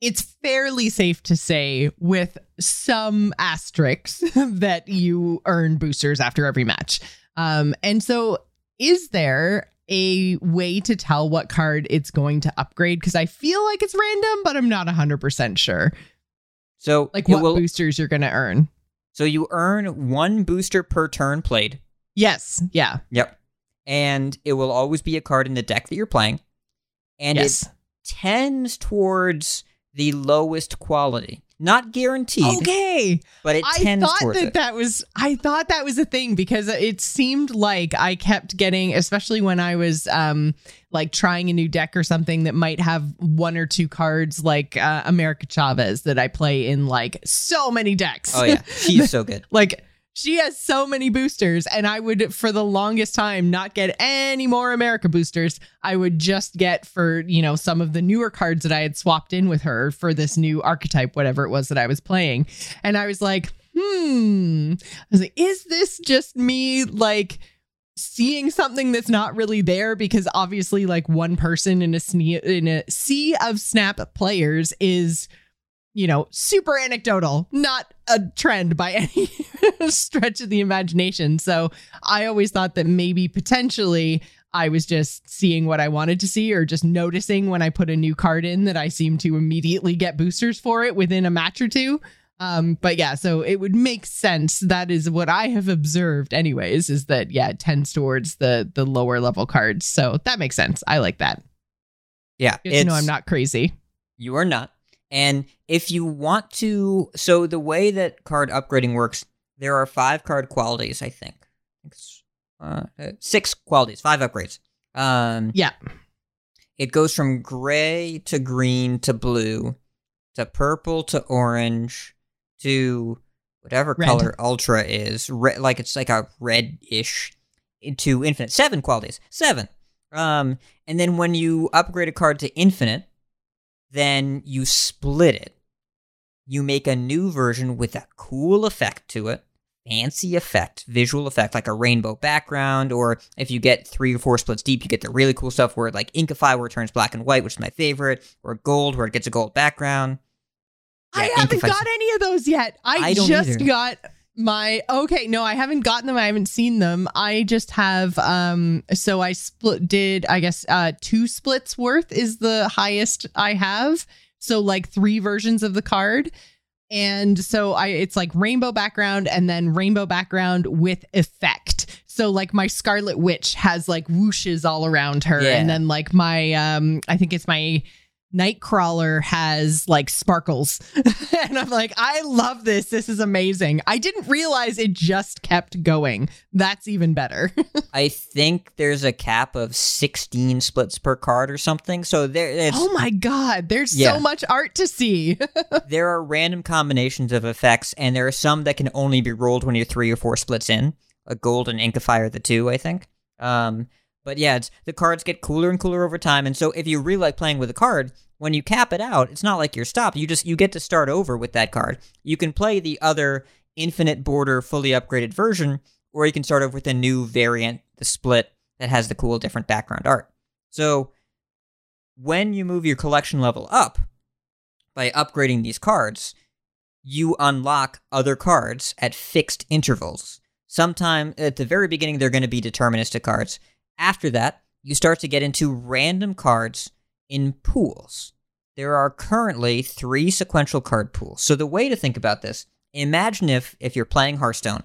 it's fairly safe to say, with some asterisks, that you earn boosters after every match. Um, and so is there a way to tell what card it's going to upgrade? Because I feel like it's random, but I'm not hundred percent sure. So Like what will- boosters you're going to earn? so you earn one booster per turn played. Yes, yeah, Yep. And it will always be a card in the deck that you're playing. And yes, it tends towards the lowest quality. Not guaranteed, Okay. but it I tends thought towards that it. that was I thought that was a thing because it seemed like I kept getting especially when I was um like trying a new deck or something that might have one or two cards like uh, America Chavez that I play in like so many decks. oh yeah, she's so good. like she has so many boosters and i would for the longest time not get any more america boosters. I would just get for you know some of the newer cards that i had swapped in with her for this new archetype whatever it was that i was playing. And i was like hmm. I was like is this just me like seeing something that's not really there? Because obviously like one person in a sne- in a sea of snap players is you know, super anecdotal, not a trend by any stretch of the imagination. So I always thought that maybe potentially I was just seeing what I wanted to see or just noticing when I put a new card in that I seem to immediately get boosters for it within a match or two. Um, but yeah, so it would make sense. That is what I have observed, anyways, is that yeah, it tends towards the the lower level cards. So that makes sense. I like that. Yeah, Good to know I'm not crazy. You are not. And if you want to, so the way that card upgrading works, there are five card qualities, I think. I think it's, Uh, uh, six qualities, five upgrades. Um, Yeah. it goes from gray to green to blue to purple to orange to whatever Red. color ultra is. Re- like it's like a red-ish to infinite. Seven qualities. Seven. Um, and then when you upgrade a card to infinite, then you split it. You make a new version with a cool effect to it. Fancy effect, visual effect, like a rainbow background, or if you get three or four splits deep, you get the really cool stuff where, it like Inkify, where it turns black and white, which is my favorite, or gold, where it gets a gold background. I haven't Inkify's- got any of those yet. I, I just either. got my okay no i haven't gotten them. I haven't seen them. I just have um so i split did i guess uh two splits worth is the highest i have. So like three versions of the card. And so i it's like rainbow background and then rainbow background with effect. So like my scarlet witch has like whooshes all around her. Yeah. and then like my um i think it's my Nightcrawler has like sparkles. and I'm like, I love this. This is amazing. I didn't realize it just kept going. That's even better. I think there's a cap of 16 splits per card or something. So there, it's, oh my God. There's Yeah. so much art to see. there are random combinations of effects, and there are some that can only be rolled when you're three or four splits in. A gold and Inkify the two, I think. Um, but yeah, the cards get cooler and cooler over time, and so if you really like playing with a card, when you cap it out, it's not like you're stopped. You just you get to start over with that card. You can play the other infinite border fully upgraded version, or you can start over with a new variant, the split that has the cool different background art. So when you move your collection level up by upgrading these cards, you unlock other cards at fixed intervals. Sometime at the very beginning, they're going to be deterministic cards. After that, you start to get into random cards in pools. There are currently three sequential card pools. So the way to think about this, imagine if if you're playing Hearthstone,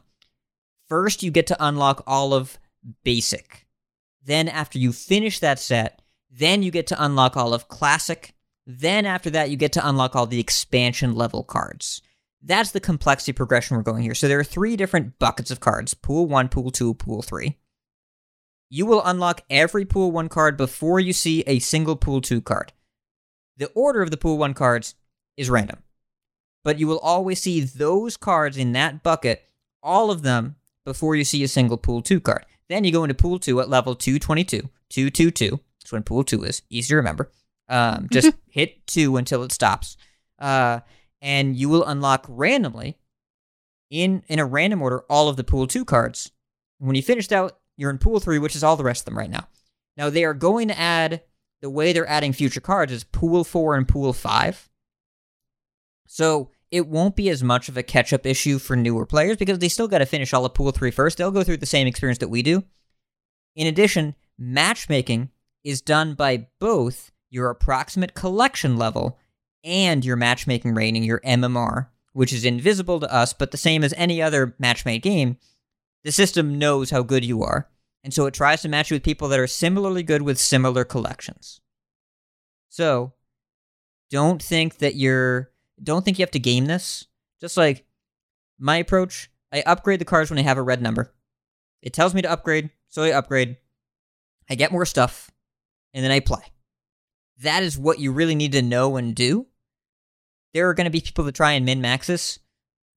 first you get to unlock all of basic. Then after you finish that set, then you get to unlock all of classic. Then after that you get to unlock all the expansion level cards. That's the complexity progression we're going here. So there are three different buckets of cards pool one, pool two, pool three. You will unlock every pool one card before you see a single pool two card. The order of the pool one cards is random, but you will always see those cards in that bucket, all of them, before you see a single pool two card. Then you go into pool two at level 222, 222. That's when pool two is. Easy to remember. Um, just hit two until it stops. Uh, and you will unlock randomly in in a random order all of the pool 2 cards. When you finish that, you're in pool 3, which is all the rest of them right now. Now they are going to add the way they're adding future cards is pool 4 and pool 5. So it won't be as much of a catch up issue for newer players because they still got to finish all of pool 3 first. They'll go through the same experience that we do. In addition, matchmaking is done by both your approximate collection level and your matchmaking rating, your MMR, which is invisible to us, but the same as any other match-made game. The system knows how good you are, and so it tries to match you with people that are similarly good with similar collections. So, don't think that you're don't think you have to game this. Just like my approach, I upgrade the cards when I have a red number. It tells me to upgrade, so I upgrade. I get more stuff, and then I play. That is what you really need to know and do. There are going to be people that try and min max this.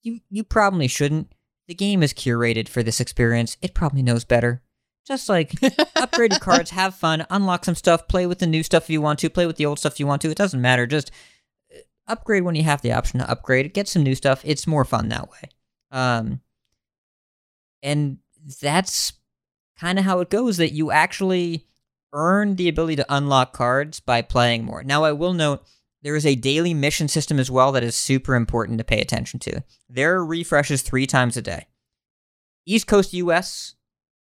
You you probably shouldn't. The game is curated for this experience. It probably knows better. Just like upgraded cards, have fun, unlock some stuff, play with the new stuff if you want to, play with the old stuff if you want to. It doesn't matter. Just uh, upgrade when you have the option to upgrade. Get some new stuff. It's more fun that way. Um, and that's kind of how it goes. That you actually earn the ability to unlock cards by playing more. Now, I will note there is a daily mission system as well that is super important to pay attention to. There are refreshes three times a day. East Coast US,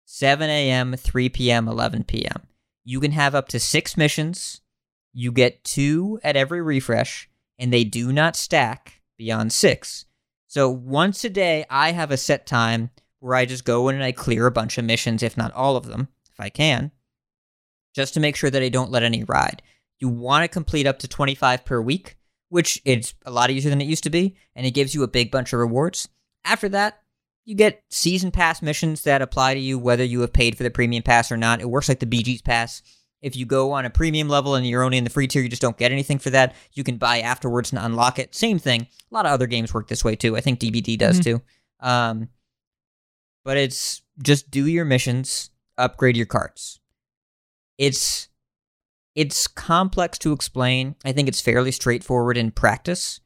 7 a.m., 3 p.m., 11 p.m. You can have up to six missions. You get two at every refresh, and they do not stack beyond six. So once a day, I have a set time where I just go in and I clear a bunch of missions, if not all of them, if I can, just to make sure that I don't let any ride. You want to complete up to 25 per week, which it's a lot easier than it used to be, and it gives you a big bunch of rewards. After that, you get season pass missions that apply to you whether you have paid for the premium pass or not. It works like the BG's pass. If you go on a premium level and you're only in the free tier, you just don't get anything for that. You can buy afterwards and unlock it. Same thing. A lot of other games work this way too. I think DBD does Mhm. too. Um, but it's just do your missions, upgrade your cards. It's it's complex to explain. I think it's fairly straightforward in practice.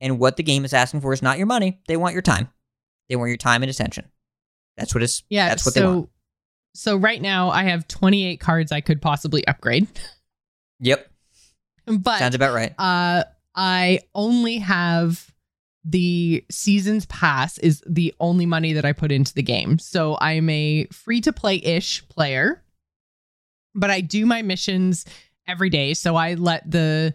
And what the game is asking for is not your money. They want your time. They want your time and attention. That's what it's. Yeah. That's what so, they want. so right now I have 28 cards I could possibly upgrade, Yep. but Sounds about right. uh, I only have the seasons pass is the only money that I put into the game. So I'm a free to play ish player, but I do my missions every day. So I let the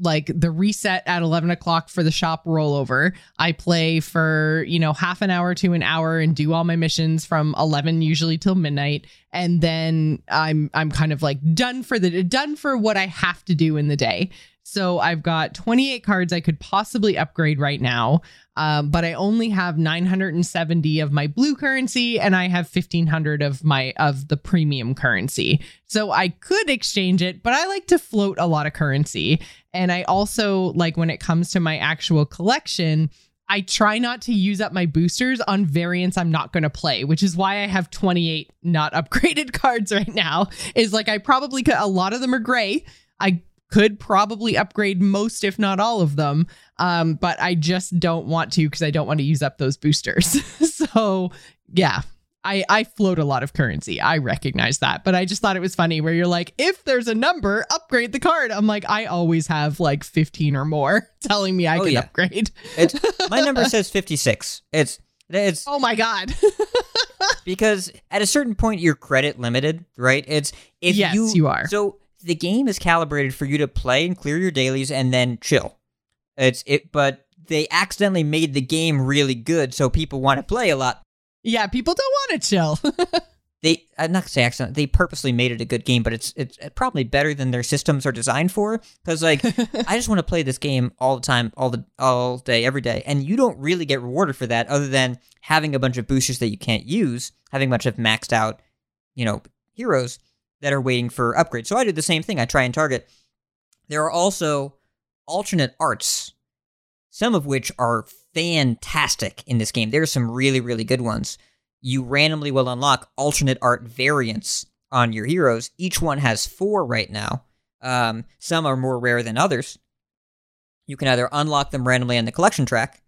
like the reset at 11 o'clock for the shop rollover. I play for, you know, half an hour to an hour and do all my missions from 11 usually till midnight. And then I'm, I'm kind of like done for the, done for what I have to do in the day. So I've got 28 cards I could possibly upgrade right now, um, but I only have 970 of my blue currency and I have 1500 of my of the premium currency. So I could exchange it, but I like to float a lot of currency. And I also like when it comes to my actual collection, I try not to use up my boosters on variants I'm not going to play, which is why I have 28 not upgraded cards right now. Is like I probably could, a lot of them are gray. I could probably upgrade most, if not all of them. Um, but I just don't want to because I don't want to use up those boosters. so yeah. I, I float a lot of currency. I recognize that. But I just thought it was funny where you're like, if there's a number, upgrade the card. I'm like, I always have like 15 or more telling me I Oh, can yeah. upgrade. It's my number says 56. It's it's Oh my God. because at a certain point you're credit limited, right? It's if Yes, you you are. So the game is calibrated for you to play and clear your dailies and then chill. It's it but they accidentally made the game really good so people want to play a lot. yeah, people don't want uh, to chill. They I'm not gonna say accident. They purposely made it a good game, but it's it's uh, probably better than their systems are designed for. Because like I just want to play this game all the time, all the all day, every day, and you don't really get rewarded for that, other than having a bunch of boosters that you can't use, having a bunch of maxed out, you know, heroes that are waiting for upgrades. So I do the same thing. I try and target. There are also alternate arts, some of which are fantastic in this game. There are some really really good ones. You randomly will unlock alternate art variants on your heroes. Each one has four right now. Um, some are more rare than others. You can either unlock them randomly on the collection track,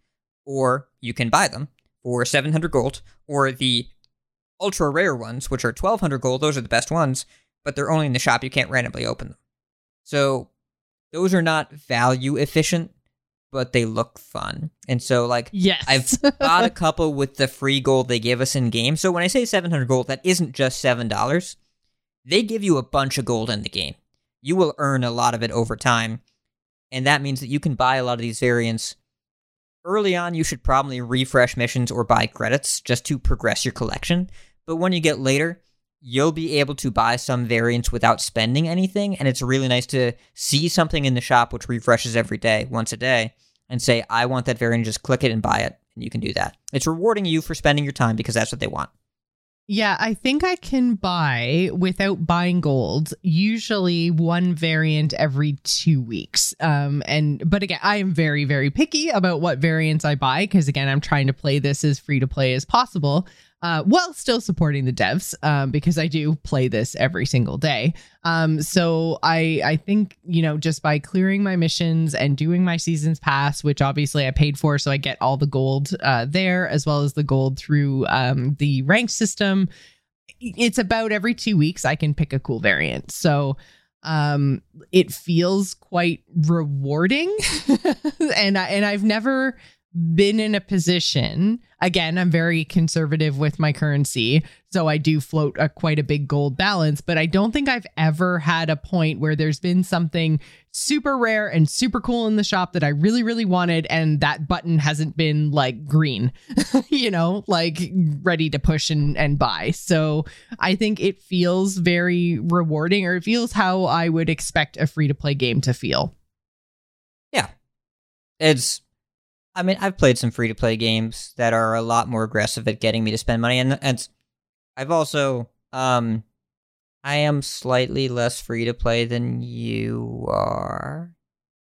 or you can buy them for 700 gold, or the ultra rare ones, which are 1200 gold. Those are the best ones, but they're only in the shop. You can't randomly open them. So those are not value efficient, but they look fun. And so, like, yes. I've bought a couple with the free gold they give us in game. So when I say 700 gold, that isn't just $7. They give you a bunch of gold in the game. You will earn a lot of it over time. And that means that you can buy a lot of these variants. Early on, you should probably refresh missions or buy credits just to progress your collection. But when you get later, you'll be able to buy some variants without spending anything. And it's really nice to see something in the shop which refreshes every day, once a day, and say, I want that variant, just click it and buy it. And you can do that. It's rewarding you for spending your time because that's what they want. Yeah, I think I can buy without buying gold, usually one variant every two weeks. Um, and but again, I am very, very picky about what variants I buy because again, I'm trying to play this as free to play as possible uh, while still supporting the devs um, because I do play this every single day. Um, so I I think you know just by clearing my missions and doing my seasons pass, which obviously I paid for, so I get all the gold uh, there as well as the gold through um, the rank system. It's about every two weeks I can pick a cool variant. So um it feels quite rewarding and I, and I've never been in a position again i'm very conservative with my currency so i do float a quite a big gold balance but i don't think i've ever had a point where there's been something super rare and super cool in the shop that i really really wanted and that button hasn't been like green you know like ready to push and, and buy so i think it feels very rewarding or it feels how i would expect a free to play game to feel Yeah. It's I mean, I've played some free to play games that are a lot more aggressive at getting me to spend money and and I've also um I am slightly less free to play than you are.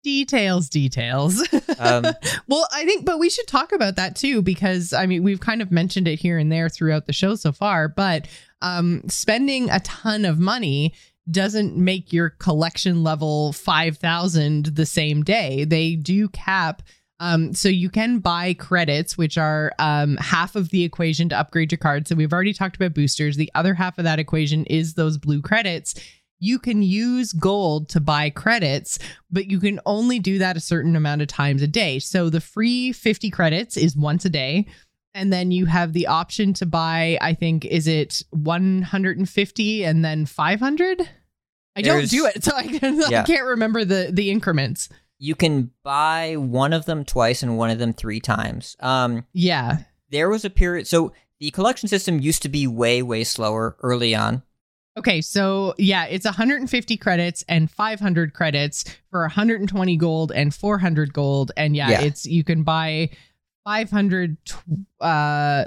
details details Um well i think but we should talk about that too because i mean we've kind of mentioned it here and there throughout the show so far but um spending a ton of money doesn't make your collection level 5000 the same day they do cap um, so you can buy credits, which are um, half of the equation to upgrade your card. So we've already talked about boosters. The other half of that equation is those blue credits. You can use gold to buy credits, but you can only do that a certain amount of times a day. So the free 50 credits is once a day. And then you have the option to buy, I think, is it 150 and then 500? I don't do it, so I, can, Yeah. I can't remember the the increments. You can buy one of them twice and one of them three times. Um Yeah. there was a period so the collection system used to be way way slower early on. Okay, so yeah, it's 150 credits and 500 credits for 120 gold and 400 gold, and yeah, Yeah. it's you can buy 500, uh,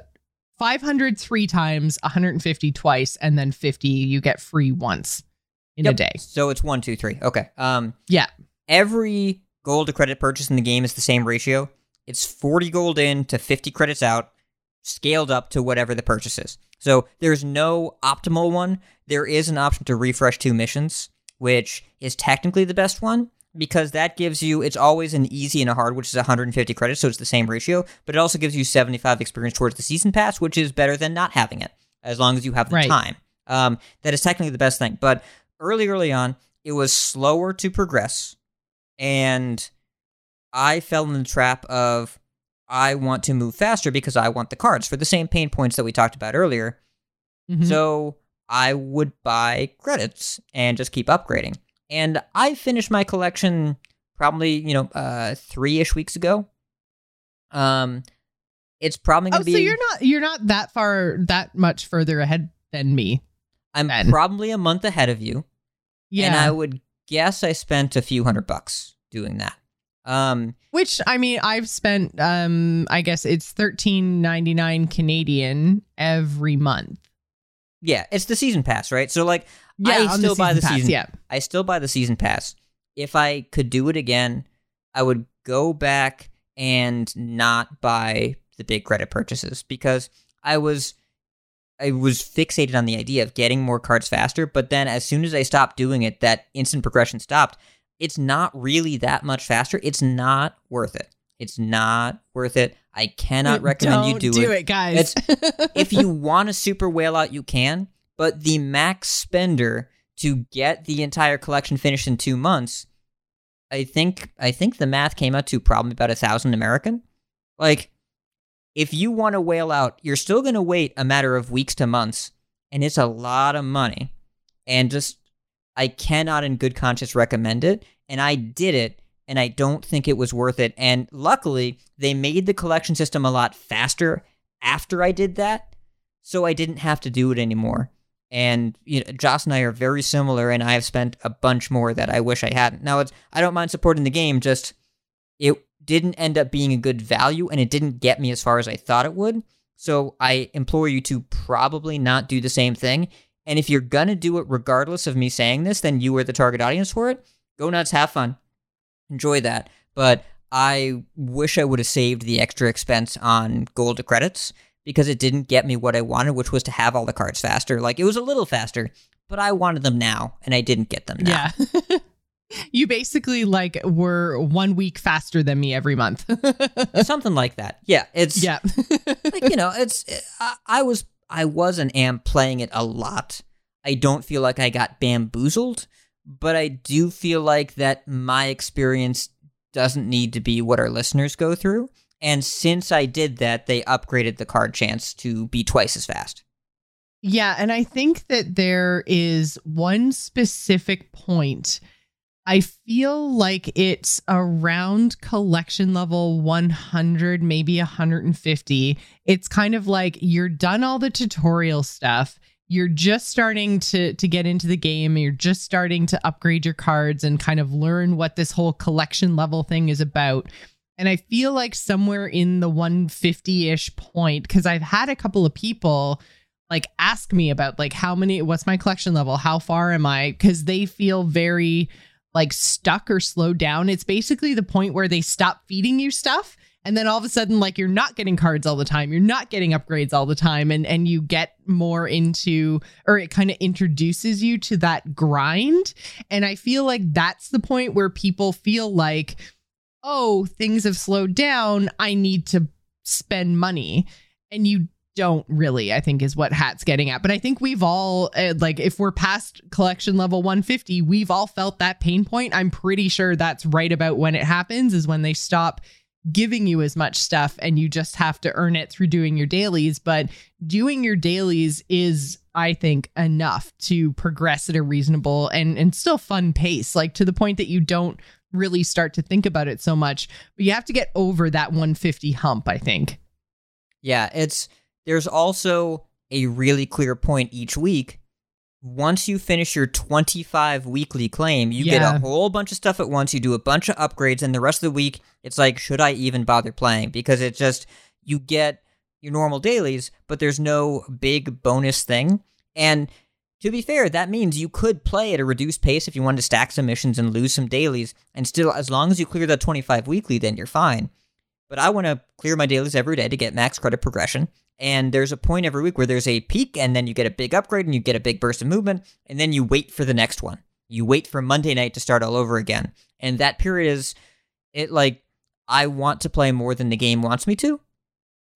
500 three times, 150 twice, and then 50 you get free once in a day. So it's one, two, three. Okay. Um Yeah. Every gold to credit purchase in the game is the same ratio. It's 40 gold in to 50 credits out, scaled up to whatever the purchase is. So there's no optimal one. There is an option to refresh two missions, which is technically the best one because that gives you it's always an easy and a hard, which is 150 credits, so it's the same ratio, but it also gives you 75 experience towards the season pass, which is better than not having it, as long as you have the Right. time. Um, that is technically the best thing. But early, early on, it was slower to progress and I fell in the trap of I want to move faster because I want the cards for the same pain points that we talked about earlier. Mhm. So I would buy credits and just keep upgrading. And I finished my collection probably, you know, uh, three ish weeks ago. Um, it's probably oh, gonna be. so you're not you're not that far that much further ahead than me. I'm then. probably a month ahead of you. Yeah. And I would guess I spent a few hundred bucks doing that. Um, Which I mean, I've spent um I guess it's thirteen ninety nine Canadian every month. yeah, it's the season pass, right? So like, I on still buy the pass, season. Yeah. I still buy the season pass. If I could do it again, I would go back and not buy the big credit purchases because I was I was fixated on the idea of getting more cards faster, but then as soon as I stopped doing it, that instant progression stopped. It's not really that much faster. It's not worth it. It's not worth it. I cannot recommend you do, do it it, guys. if you want a super whale out, you can. But the max spender to get the entire collection finished in two months, I think I think the math came out to probably about a thousand American. Like, if you want to whale out, you're still going to wait a matter of weeks to months, and it's a lot of money. And just, I cannot in good conscience recommend it. And I did it, and I don't think it was worth it. And luckily, they made the collection system a lot faster after I did that, so I didn't have to do it anymore. And you know, Joss and I are very similar, and I have spent a bunch more that I wish I hadn't. Now, it's I don't mind supporting the game, just it didn't end up being a good value and it didn't get me as far as I thought it would. So I implore you to probably not do the same thing. And if you're going to do it regardless of me saying this, then you are the target audience for it. Go nuts, have fun, enjoy that. But I wish I would have saved the extra expense on gold credits because it didn't get me what I wanted, which was to have all the cards faster. Like it was a little faster, but I wanted them now and I didn't get them now. Yeah. you basically like were one week faster than me every month. Something like that. Yeah. It's, yeah. like, you know, it's, I, I was, I was and am playing it a lot. I don't feel like I got bamboozled, but I do feel like that my experience doesn't need to be what our listeners go through. And since I did that, they upgraded the card chance to be twice as fast. Yeah. And I think that there is one specific point. I feel like it's around collection level 100, maybe 150. It's kind of like you're done all the tutorial stuff. You're just starting to to get into the game. You're just starting to upgrade your cards and kind of learn what this whole collection level thing is about. And I feel like somewhere in the 150 ish point, because I've had a couple of people like ask me about like how many, what's my collection level? How far am I? Because they feel very like stuck or slowed down. It's basically the point where they stop feeding you stuff. And then all of a sudden, like you're not getting cards all the time, you're not getting upgrades all the time, and and you get more into, or it kind of introduces you to that grind. And I feel like that's the point where people feel like, oh, things have slowed down. I need to spend money. And you don't really, I think, is what Hat's getting at. But I think we've all, uh, like, if we're past collection level 150, we've all felt that pain point. I'm pretty sure that's right about when it happens, is when they stop giving you as much stuff and you just have to earn it through doing your dailies. But doing your dailies is, I think, enough to progress at a reasonable and, and still fun pace, like to the point that you don't really start to think about it so much. But you have to get over that 150 hump, I think. Yeah, it's there's also a really clear point each week. Once you finish your 25 weekly claim, you get a whole bunch of stuff at once. You do a bunch of upgrades, and the rest of the week, it's like, should I even bother playing? Because it just, you get your normal dailies, but there's no big bonus thing. And to be fair, that means you could play at a reduced pace if you wanted to stack some missions and lose some dailies. And still, as long as you clear that 25 weekly, then you're fine. But I want to clear my dailies every day to get max credit progression. And there's a point every week where there's a peak, and then you get a big upgrade and you get a big burst of movement, and then you wait for the next one. You wait for Monday night to start all over again. And that period is, it like, I want to play more than the game wants me to.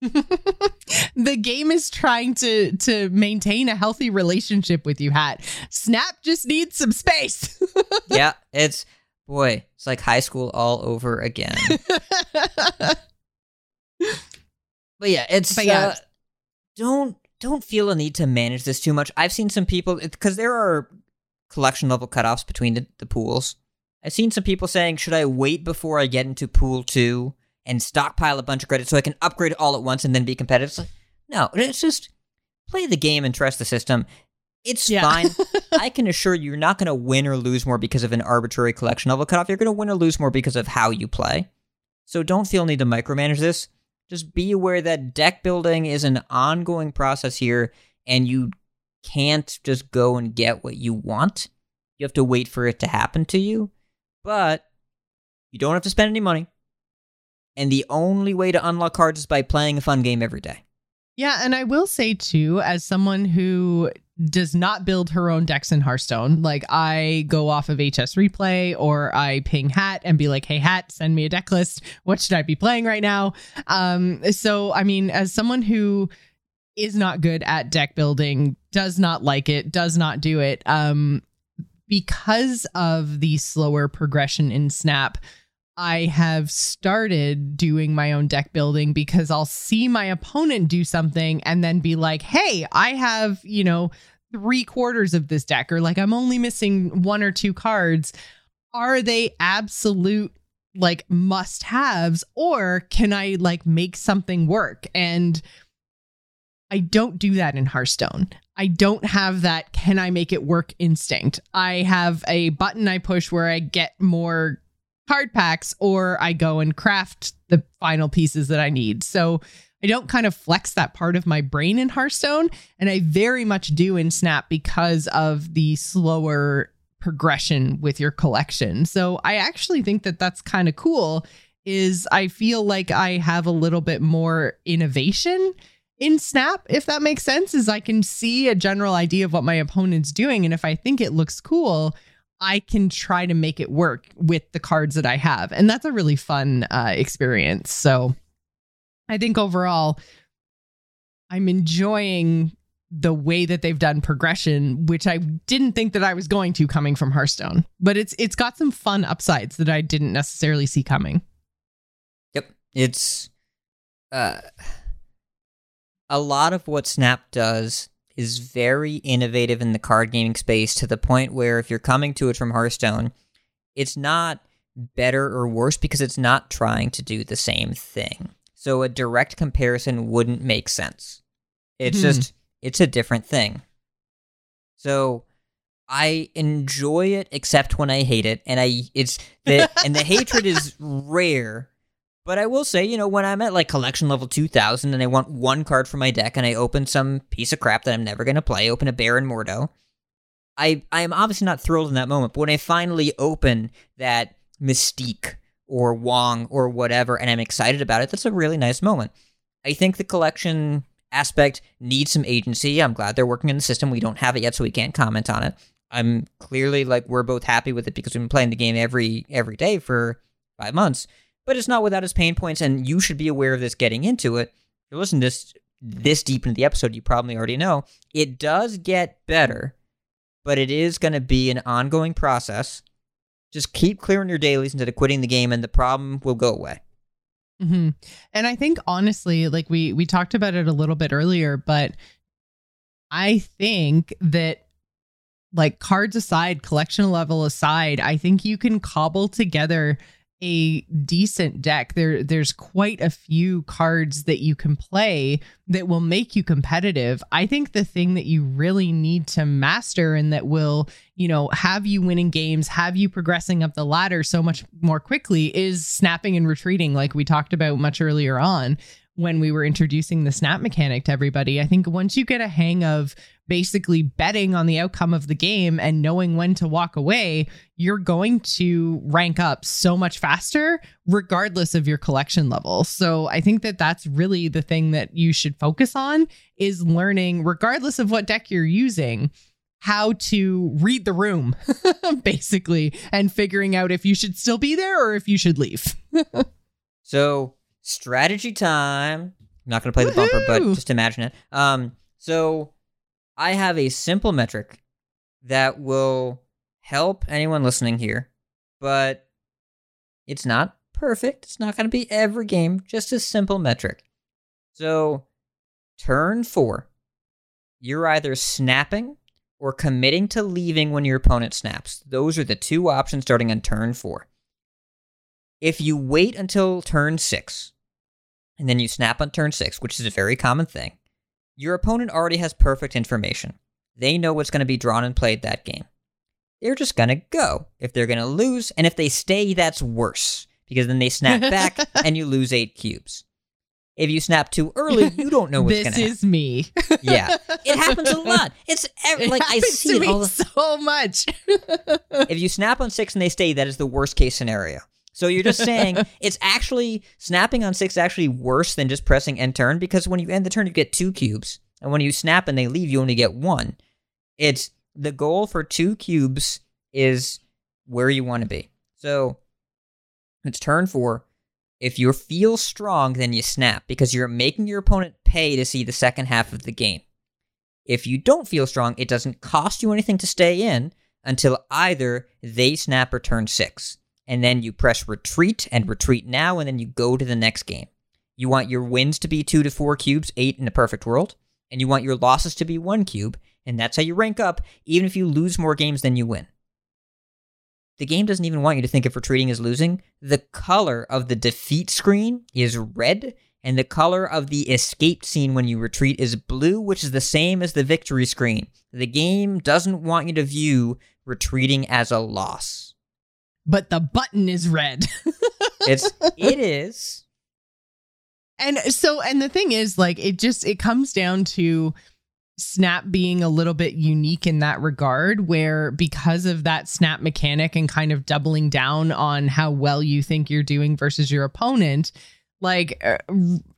the game is trying to to maintain a healthy relationship with you, Hat. Snap just needs some space. yeah, it's, boy, it's like high school all over again. But yeah, it's But yeah. uh, don't don't feel a need to manage this too much. I've seen some people because there are collection level cutoffs between the, the pools. I've seen some people saying, "Should I wait before I get into pool two and stockpile a bunch of credits so I can upgrade all at once and then be competitive?" It's like, no, it's just play the game and trust the system. It's Yeah. fine. I can assure you, you're not going to win or lose more because of an arbitrary collection level cutoff. You're going to win or lose more because of how you play. So don't feel need to micromanage this. Just be aware that deck building is an ongoing process here, and you can't just go and get what you want. You have to wait for it to happen to you. But you don't have to spend any money. And the only way to unlock cards is by playing a fun game every day. Yeah, and I will say too, as someone who does not build her own decks in Hearthstone, like I go off of HS Replay or I ping Hat and be like, "Hey Hat, send me a deck list. What should I be playing right now?" Um, so I mean, as someone who is not good at deck building, does not like it, does not do it, um, because of the slower progression in Snap. I have started doing my own deck building because I'll see my opponent do something and then be like, hey, I have, you know, three quarters of this deck, or like I'm only missing one or two cards. Are they absolute like must haves, or can I like make something work? And I don't do that in Hearthstone. I don't have that can I make it work instinct. I have a button I push where I get more card packs or I go and craft the final pieces that I need. So I don't kind of flex that part of my brain in Hearthstone, and I very much do in Snap because of the slower progression with your collection. So I actually think that that's kind of cool is I feel like I have a little bit more innovation in Snap, if that makes sense, is I can see a general idea of what my opponent's doing. And if I think it looks cool, I can try to make it work with the cards that I have. And that's a really fun uh, experience. So I think overall, I'm enjoying the way that they've done progression, which I didn't think that I was going to coming from Hearthstone. But it's it's got some fun upsides that I didn't necessarily see coming. Yep. It's uh a lot of what Snap does is very innovative in the card gaming space to the point where if you're coming to it from Hearthstone, it's not better or worse because it's not trying to do the same thing. So a direct comparison wouldn't make sense. It's Hmm. just it's a different thing. So I enjoy it except when I hate it and I it's the and the hatred is rare. But I will say, you know, when I'm at like collection level 2000 and I want one card for my deck and I open some piece of crap that I'm never going to play, open a Baron Mordo, I I am obviously not thrilled in that moment. But when I finally open that Mystique or Wong or whatever and I'm excited about it, that's a really nice moment. I think the collection aspect needs some agency. I'm glad they're working in the system. We don't have it yet, so we can't comment on it. I'm clearly like we're both happy with it because we've been playing the game every every day for five months. But it's not without its pain points, and you should be aware of this getting into it. If you listen to this this deep into the episode, you probably already know it does get better, but it is going to be an ongoing process. Just keep clearing your dailies instead of quitting the game, and the problem will go away. hmm And I think honestly, like we we talked about it a little bit earlier, but I think that like cards aside, collection level aside, I think you can cobble together a decent deck. There there's quite a few cards that you can play that will make you competitive. I think the thing that you really need to master and that will, you know, have you winning games, have you progressing up the ladder so much more quickly is snapping and retreating like we talked about much earlier on when we were introducing the snap mechanic to everybody. I think once you get a hang of basically betting on the outcome of the game and knowing when to walk away, you're going to rank up so much faster, regardless of your collection level. So I think that that's really the thing that you should focus on is learning, regardless of what deck you're using, how to read the room, basically, and figuring out if you should still be there or if you should leave. So strategy time. I'm not going to play the bumper, but just imagine it. Um, so I have a simple metric that will help anyone listening here, but it's not perfect. It's not going to be every game. Just a simple metric. So turn four, you're either snapping or committing to leaving when your opponent snaps. Those are the two options starting on turn four. If you wait until turn six, and then you snap on turn six, which is a very common thing, your opponent already has perfect information. They know what's going to be drawn and played that game. They're just going to go. If they're going to lose, and if they stay, that's worse, because then they snap back and you lose eight cubes. If you snap too early, you don't know what's going to happen. This is me. Yeah, it happens a lot. It's ev- It like I see it all. The- so much. if you snap on six and they stay, that is the worst case scenario. So you're just saying it's actually snapping on six is actually worse than just pressing end turn because when you end the turn, you get two cubes, and when you snap and they leave, you only get one. It's the goal for two cubes is where you want to be. So it's turn four. If you feel strong, then you snap because you're making your opponent pay to see the second half of the game. If you don't feel strong, it doesn't cost you anything to stay in until either they snap or turn six. And then you press retreat and retreat now, and then you go to the next game. You want your wins to be two to four cubes, eight in a perfect world, and you want your losses to be one cube, and that's how you rank up, even if you lose more games than you win. The game doesn't even want you to think of retreating as losing. The color of the defeat screen is red, and the color of the escape scene when you retreat is blue, which is the same as the victory screen. The game doesn't want you to view retreating as a loss. But the button is red. It's it is. And so, and the thing is, like, it just it comes down to Snap being a little bit unique in that regard, where because of that snap mechanic and kind of doubling down on how well you think you're doing versus your opponent, like, uh,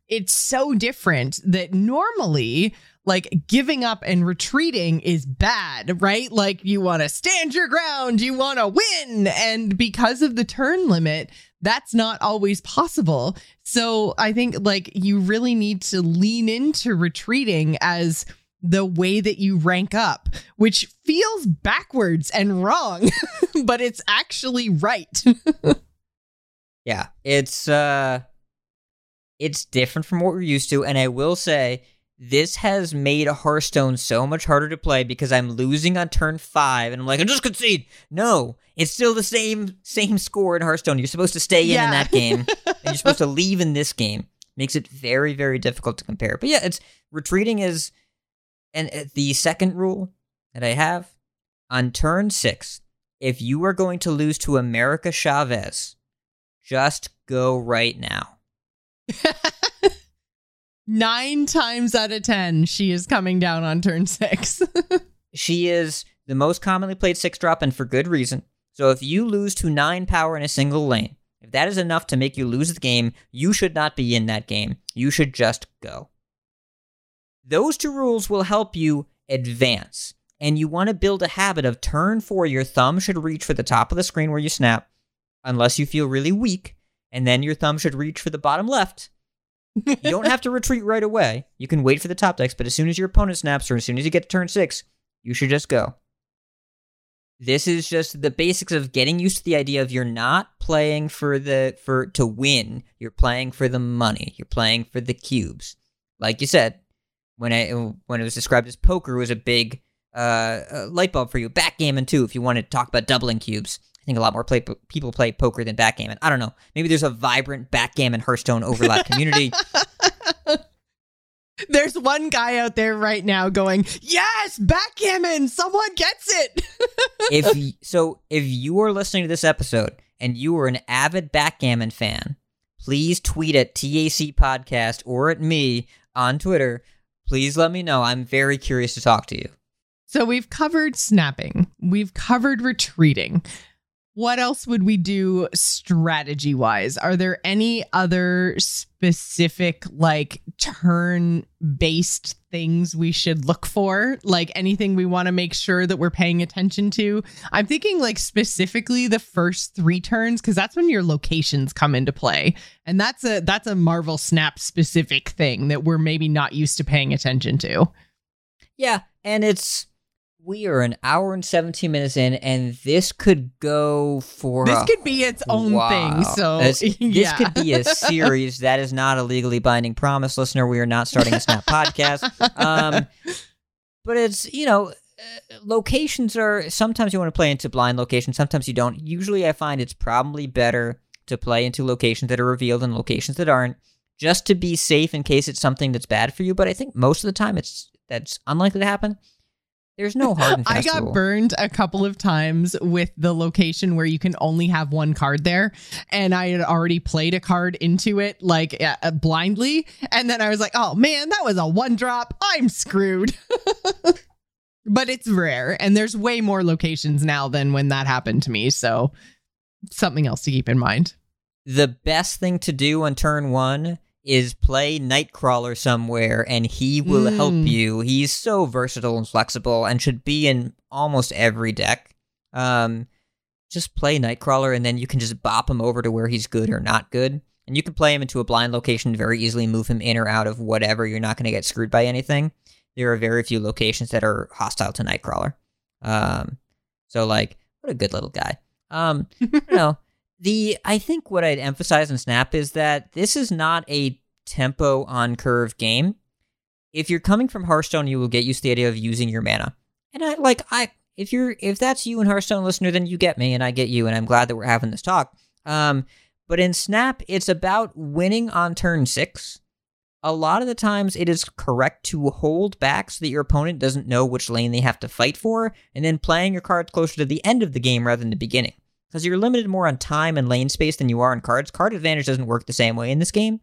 it's so different that normally like giving up and retreating is bad, right? Like you want to stand your ground, you want to win. And because of the turn limit, that's not always possible. So I think like you really need to lean into retreating as the way that you rank up, which feels backwards and wrong, but it's actually right. Yeah, it's uh it's different from what we're used to and I will say this has made Hearthstone so much harder to play because I'm losing on turn 5 and I'm like, "I'm just concede." No, it's still the same same score in Hearthstone. You're supposed to stay in Yeah. in that game and you're supposed to leave in this game. Makes it very very difficult to compare. But yeah, it's retreating is and uh, the second rule that I have on turn 6, if you are going to lose to America Chavez, just go right now. Nine times out of 10, she is coming down on turn six. She is the most commonly played six drop, and for good reason. So if you lose to nine power in a single lane, if that is enough to make you lose the game, you should not be in that game. You should just go. Those two rules will help you advance. And you want to build a habit of turn four, your thumb should reach for the top of the screen where you snap, unless you feel really weak, and then your thumb should reach for the bottom left. You don't have to retreat right away. You can wait for the top decks, but as soon as your opponent snaps or as soon as you get to turn six, you should just go. This is just the basics of getting used to the idea of you're not playing for the for to win. You're playing for the money. You're playing for the cubes. Like you said, when I when it was described as poker was a big uh, uh, light bulb for you. Backgammon too, if you want to talk about doubling cubes. I think a lot more play, people play poker than backgammon. I don't know. Maybe there's a vibrant backgammon Hearthstone overlap community. There's one guy out there right now going, Yes, backgammon, someone gets it. if so if you are listening to this episode and you are an avid backgammon fan please tweet at tac podcast or at me on twitter please let me know i'm very curious to talk to you so we've covered snapping, we've covered retreating. What else would we do strategy wise? Are there any other specific, like turn based things we should look for? Like anything we want to make sure that we're paying attention to? I'm thinking like specifically the first three turns, because that's when your locations come into play. And that's a that's a Marvel Snap specific thing that we're maybe not used to paying attention to. yeah and it's we are an hour and 17 minutes in and this could go for This could be its own Wow. thing. So This, this could be a series that is not a legally binding promise, listener. We are not starting a Snap podcast. Um, but it's you know, uh, locations are sometimes you want to play into blind locations, sometimes you don't. Usually, I find it's probably better to play into locations that are revealed and locations that aren't, just to be safe in case it's something that's bad for you. But I think most of the time, it's that's unlikely to happen. There's no hard and I got rule. burned a couple of times with the location where you can only have one card there. And I had already played a card into it like uh, uh, blindly. And then I was like, oh man, that was a one drop. I'm screwed. but it's rare. And there's way more locations now than when that happened to me. So something else to keep in mind. the best thing to do on turn one is play Nightcrawler somewhere and he will Mm. help you. He's so versatile and flexible and should be in almost every deck. Um, just play Nightcrawler and then you can just bop him over to where he's good or not good. And you can play him into a blind location very easily, move him in or out of whatever. You're not going to get screwed by anything. There are very few locations that are hostile to Nightcrawler. Um, so like, what a good little guy. Um, you know, the I think what I'd emphasize in Snap is that this is not a tempo on curve game. If you're coming from Hearthstone, you will get used to the idea of using your mana. And I like I if you're if that's you and Hearthstone listener, then you get me and I get you, and I'm glad that we're having this talk. Um, but in Snap, it's about winning on turn six. A lot of the times, it is correct to hold back so that your opponent doesn't know which lane they have to fight for, and then playing your cards closer to the end of the game rather than the beginning. Because you're limited more on time and lane space than you are in cards. Card advantage doesn't work the same way in this game.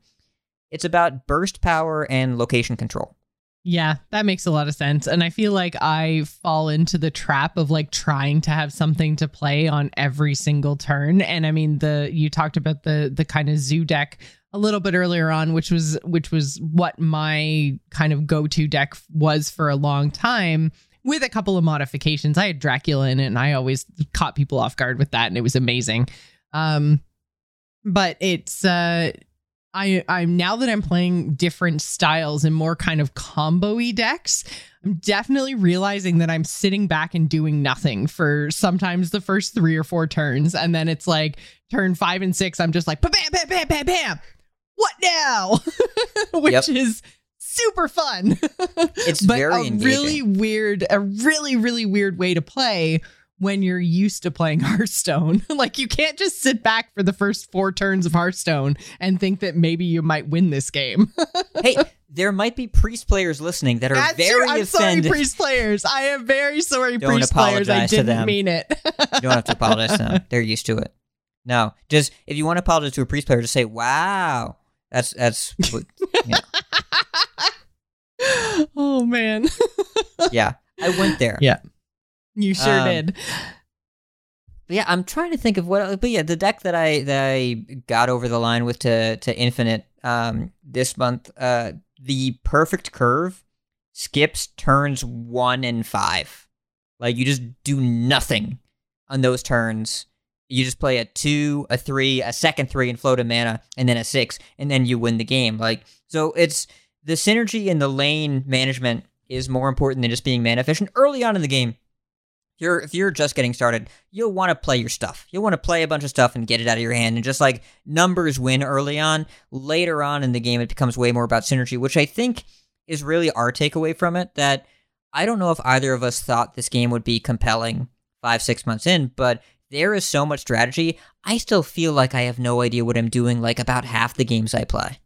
It's about burst power and location control. Yeah, that makes a lot of sense. And I feel like I fall into the trap of like trying to have something to play on every single turn. And I mean the you talked about the the kind of zoo deck a little bit earlier on, which was which was what my kind of go-to deck was for a long time with a couple of modifications. I had Dracula in it and I always caught people off guard with that and it was amazing. Um but it's uh I I'm now that I'm playing different styles and more kind of combo-y decks, I'm definitely realizing that I'm sitting back and doing nothing for sometimes the first three or four turns. And then it's like turn five and six, I'm just like bam, bam, bam, bam, bam. What now? Which Yep. is super fun. It's but very a engaging. really weird, a really, really weird way to play when you're used to playing Hearthstone. like you can't just sit back for the first four turns of Hearthstone and think that maybe you might win this game. hey, there might be priest players listening that are That's very true. I'm sorry, priest players. I am very sorry, Don't priest players. I apologize to didn't them. mean it. you don't have to apologize to them. They're used to it. No, just if you want to apologize to a priest player, just say, "Wow." That's that's what- you know. oh man, yeah. I went there. Yeah. you sure Um, did. But yeah, I'm trying to think of what. But yeah, the deck that I that I got over the line with to to infinite um this month, uh, the perfect curve skips turns one and five. Like you just do nothing on those turns. You just play a two, a three, a second three, and float a mana, and then a six, and then you win the game. Like so, it's the synergy in the lane management is more important than just being mana efficient early on in the game. You're if you're just getting started, you'll want to play your stuff. You'll want to play a bunch of stuff and get it out of your hand. And just like numbers win early on, later on in the game it becomes way more about synergy, which I think is really our takeaway from it. That I don't know if either of us thought this game would be compelling five, six months in, but there is so much strategy. I still feel like I have no idea what I'm doing like about half the games I play.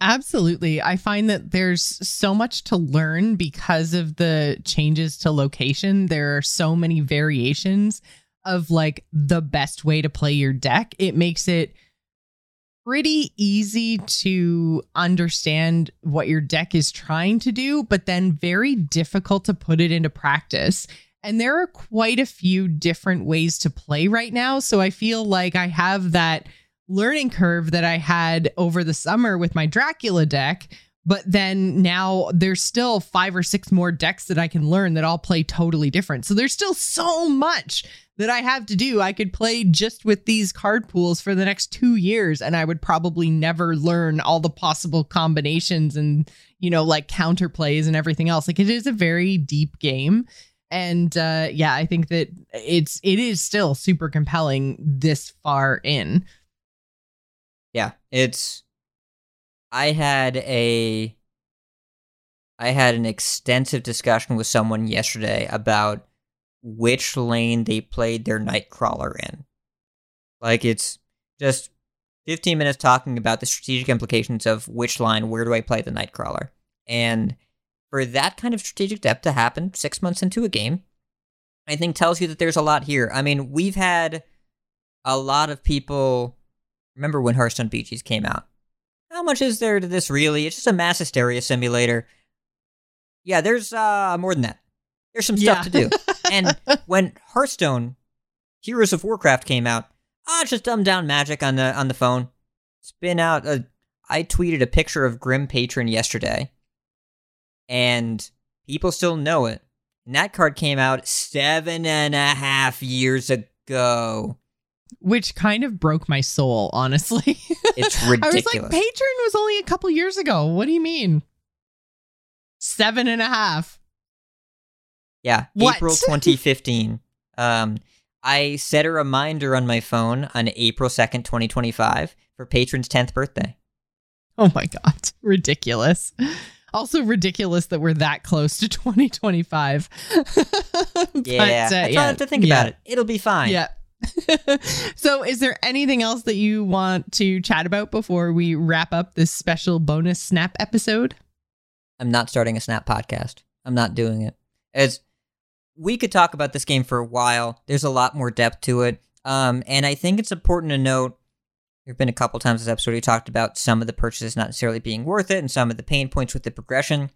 Absolutely. I find that there's so much to learn because of the changes to location. There are so many variations of like the best way to play your deck. It makes it pretty easy to understand what your deck is trying to do, but then very difficult to put it into practice. And there are quite a few different ways to play right now. So I feel like I have that learning curve that I had over the summer with my Dracula deck. But then now there's still five or six more decks that I can learn that all play totally different. So there's still so much that I have to do. I could play just with these card pools for the next two years, and I would probably never learn all the possible combinations and, you know, like counterplays and everything else. Like it is a very deep game. And uh yeah, I think that it's it is still super compelling this far in. Yeah, it's. I had a. I had an extensive discussion with someone yesterday about which lane they played their Nightcrawler in. Like, it's just 15 minutes talking about the strategic implications of which line, where do I play the Nightcrawler? And for that kind of strategic depth to happen six months into a game, I think tells you that there's a lot here. I mean, we've had a lot of people remember when Hearthstone Beaches came out. How much is there to this really? It's just a mass hysteria simulator. Yeah, there's uh more than that. There's some stuff to do. and when Hearthstone Heroes of Warcraft came out, ah, it's just dumbed down magic on the on the phone. Spin out a I tweeted a picture of Grim Patron yesterday. And people still know it. And that card came out seven and a half years ago. which kind of broke my soul, honestly. It's ridiculous. I was like. Patron was only a couple years ago. What do you mean? Seven and a half. Yeah, What? April 2015. um, I set a reminder on my phone on April 2nd, 2025 for Patron's 10th birthday. Oh my God. Ridiculous. Also ridiculous that we're that close to 2025. But, Yeah, uh, I don't to think yeah. about it. It'll be fine. Yeah. so, is there anything else that you want to chat about before we wrap up this special bonus snap episode? I'm not starting a Snap podcast. I'm not doing it. As we could talk about this game for a while. There's a lot more depth to it. Um, and I think it's important to note there have been a couple times this episode we talked about some of the purchases not necessarily being worth it and some of the pain points with the progression.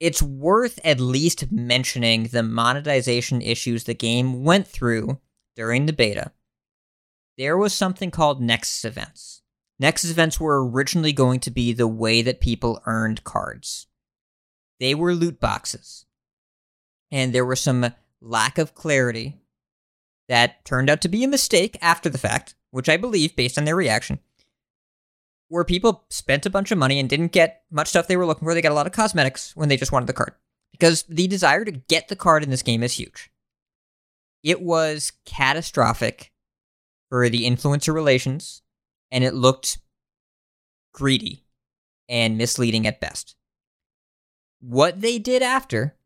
It's worth at least mentioning the monetization issues the game went through during the beta. There was something called Nexus events. Nexus events were originally going to be the way that people earned cards. They were loot boxes. And there was some lack of clarity that turned out to be a mistake after the fact, which I believe based on their reaction, where people spent a bunch of money and didn't get much stuff they were looking for. They got a lot of cosmetics when they just wanted the card. Because the desire to get the card in this game is huge. It was catastrophic for the influencer relations, and it looked greedy and misleading at best. What they did after,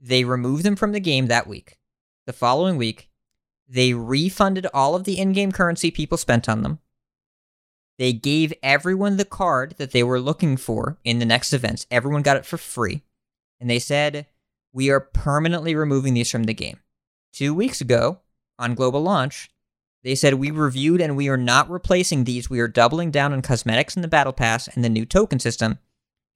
they removed them from the game that week. The following week, they refunded all of the in game currency people spent on them. They gave everyone the card that they were looking for in the Nexus events. Everyone got it for free. And they said, We are permanently removing these from the game. Two weeks ago, on global launch, they said, We reviewed and we are not replacing these. We are doubling down on cosmetics in the Battle Pass and the new token system.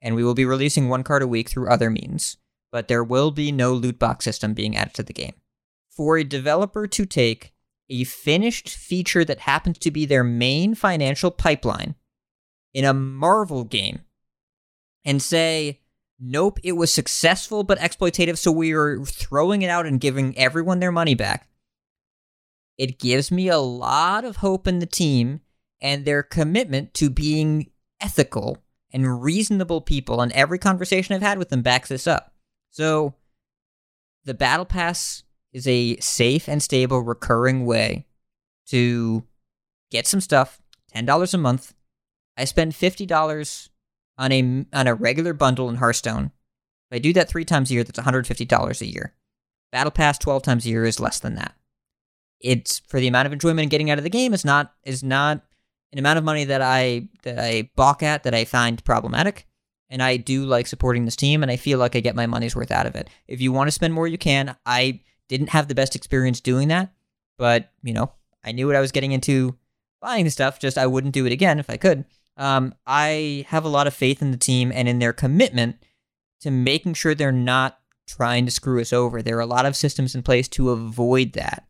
And we will be releasing one card a week through other means. But there will be no loot box system being added to the game. For a developer to take a finished feature that happens to be their main financial pipeline in a Marvel game and say, nope, it was successful but exploitative, so we are throwing it out and giving everyone their money back. It gives me a lot of hope in the team and their commitment to being ethical and reasonable people. And every conversation I've had with them backs this up. So the Battle Pass is a safe and stable recurring way to get some stuff, $10 a month. I spend $50 on a on a regular bundle in Hearthstone. If I do that 3 times a year, that's $150 a year. Battle Pass 12 times a year is less than that. It's for the amount of enjoyment getting out of the game is not is not an amount of money that I that I balk at that I find problematic and I do like supporting this team and I feel like I get my money's worth out of it. If you want to spend more you can. I didn't have the best experience doing that, but you know, I knew what I was getting into buying the stuff, just I wouldn't do it again if I could. Um, I have a lot of faith in the team and in their commitment to making sure they're not trying to screw us over. There are a lot of systems in place to avoid that.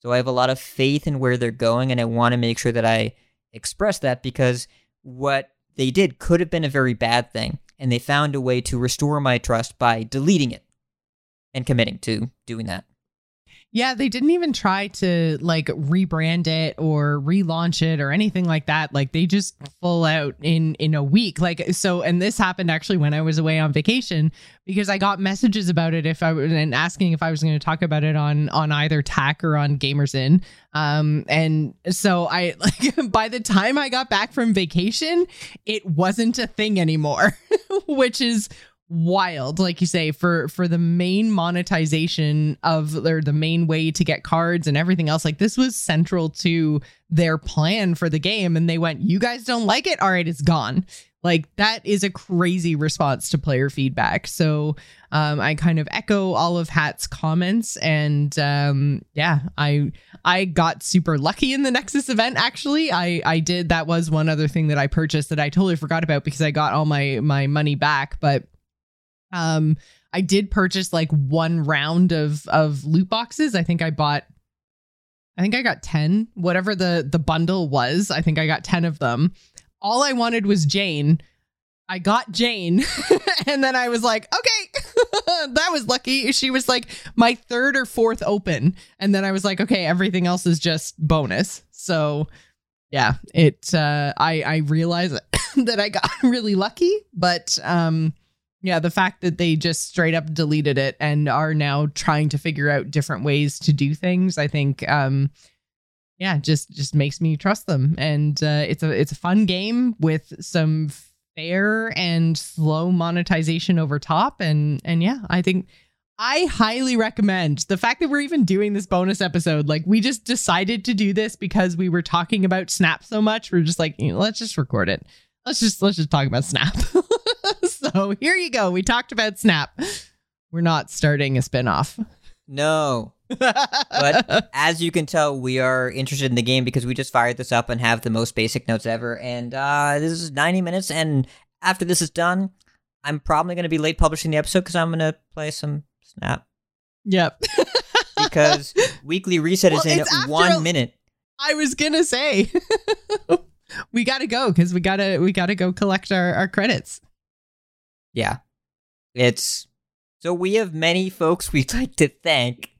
So I have a lot of faith in where they're going, and I want to make sure that I express that because what they did could have been a very bad thing, and they found a way to restore my trust by deleting it and committing to doing that. Yeah, they didn't even try to like rebrand it or relaunch it or anything like that. Like they just full out in in a week. Like so and this happened actually when I was away on vacation because I got messages about it if I was and asking if I was going to talk about it on on either TAC or on Gamers In. Um and so I like by the time I got back from vacation, it wasn't a thing anymore, which is wild like you say for for the main monetization of or the main way to get cards and everything else. Like this was central to their plan for the game. And they went you guys don't like it? All right it's gone. Like that is a crazy response to player feedback. So um, i kind of echo all of hat's comments and um, yeah i i got super lucky in the nexus event actually. I i did that was one other thing that i purchased that i totally forgot about because i got all my my money back. But um, I did purchase like one round of of loot boxes. I think I bought I think I got 10, whatever the the bundle was. I think I got 10 of them. All I wanted was Jane. I got Jane and then I was like, okay, that was lucky. She was like my third or fourth open. And then I was like, okay, everything else is just bonus. So yeah, it uh I I realize that I got really lucky, but um yeah, the fact that they just straight up deleted it and are now trying to figure out different ways to do things, I think um yeah, just just makes me trust them. And uh it's a it's a fun game with some fair and slow monetization over top and and yeah, I think I highly recommend the fact that we're even doing this bonus episode. Like, we just decided to do this because we were talking about Snap so much. We're just like, know, let's just record it. Let's just let's just talk about Snap. so here you go. We talked about Snap. We're not starting a spinoff. No. but as you can tell, we are interested in the game because we just fired this up and have the most basic notes ever. And uh, this is 90 minutes. And after this is done, I'm probably going to be late publishing the episode because I'm going to play some Snap. Yep. because Weekly Reset is in one a- minute. I was gonna say we gotta go because we gotta we gotta go collect our, our credits. Yeah. It's. So we have many folks we'd like to thank.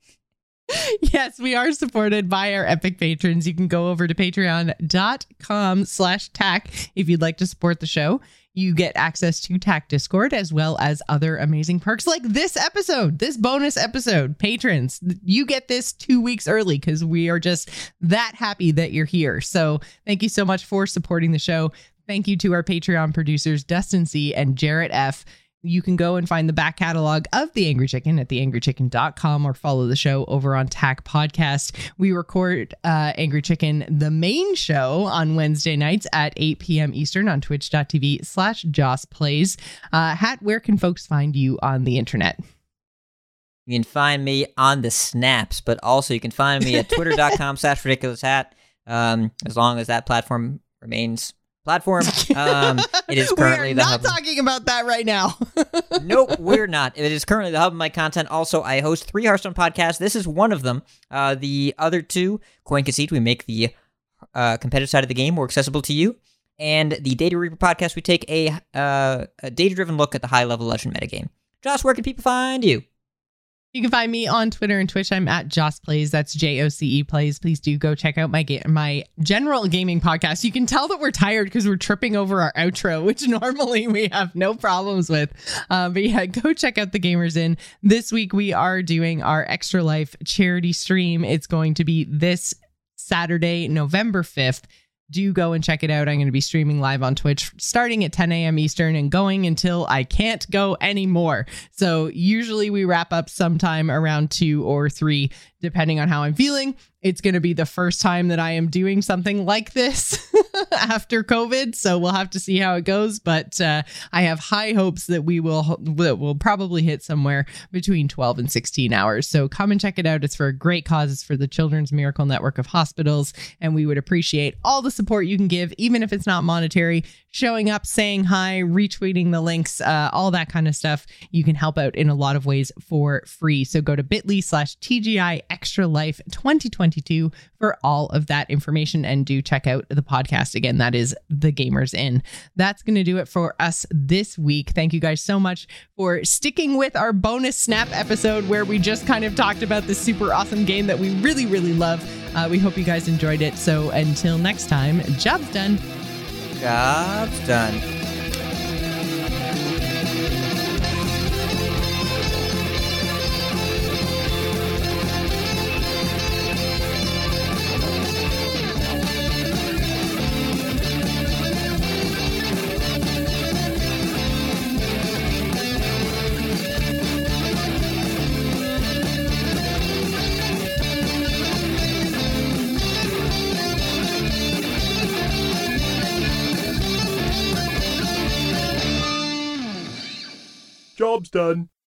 yes, we are supported by our epic patrons. You can go over to patreon.com slash TAC if you'd like to support the show. You get access to TAC Discord as well as other amazing perks like this episode, this bonus episode. Patrons, you get this two weeks early because we are just that happy that you're here. So thank you so much for supporting the show. Thank you to our Patreon producers, Dustin C. and Jarrett F. You can go and find the back catalog of The Angry Chicken at theangrychicken.com or follow the show over on TAC Podcast. We record uh, Angry Chicken, the main show, on Wednesday nights at 8 p.m. Eastern on twitch.tv slash Joce Plays. Uh, Hat, where can folks find you on the internet? You can find me on the snaps, but also you can find me at twitter.com slash ridiculous hat. Um, as long as that platform remains platform. Um, it is currently we are the not hub. talking about that right now. nope, we're not. It is currently the hub of my content. Also, I host three Hearthstone podcasts. This is one of them. Uh, the other two, Coin Concede, we make the uh, competitive side of the game more accessible to you. And the Data Reaper podcast, we take a, uh, a data driven look at the high level legend metagame. Josh, where can people find you? You can find me on Twitter and Twitch. I'm at Joce Plays. That's J O C E Plays. Please do go check out my ga- my general gaming podcast. You can tell that we're tired because we're tripping over our outro, which normally we have no problems with. Uh, but yeah, go check out the Gamers Inn. This week we are doing our Extra Life charity stream. It's going to be this Saturday, November 5th do go and check it out. I'm going to be streaming live on Twitch starting at 10 a.m. Eastern and going until I can't go anymore. So usually we wrap up sometime around two or three, depending on how I'm feeling. It's going to be the first time that I am doing something like this after COVID. So we'll have to see how it goes. But uh, I have high hopes that we will that will probably hit somewhere between 12 and 16 hours. So come and check it out. It's for a great cause. It's for the Children's Miracle Network of Hospitals. And we would appreciate all the support you can give, even if it's not monetary, showing up, saying hi, retweeting the links, uh, all that kind of stuff. You can help out in a lot of ways for free. So go to bit.ly slash TGI Extra Life 2022 for all of that information and do check out the podcast. Again, that is The Gamers Inn. That's going to do it for us this week. Thank you guys so much for sticking with our bonus snap episode where we just kind of talked about this super awesome game that we really, really love. Uh, we hope you guys enjoyed it. So until next time, job's done. Job's done. Done.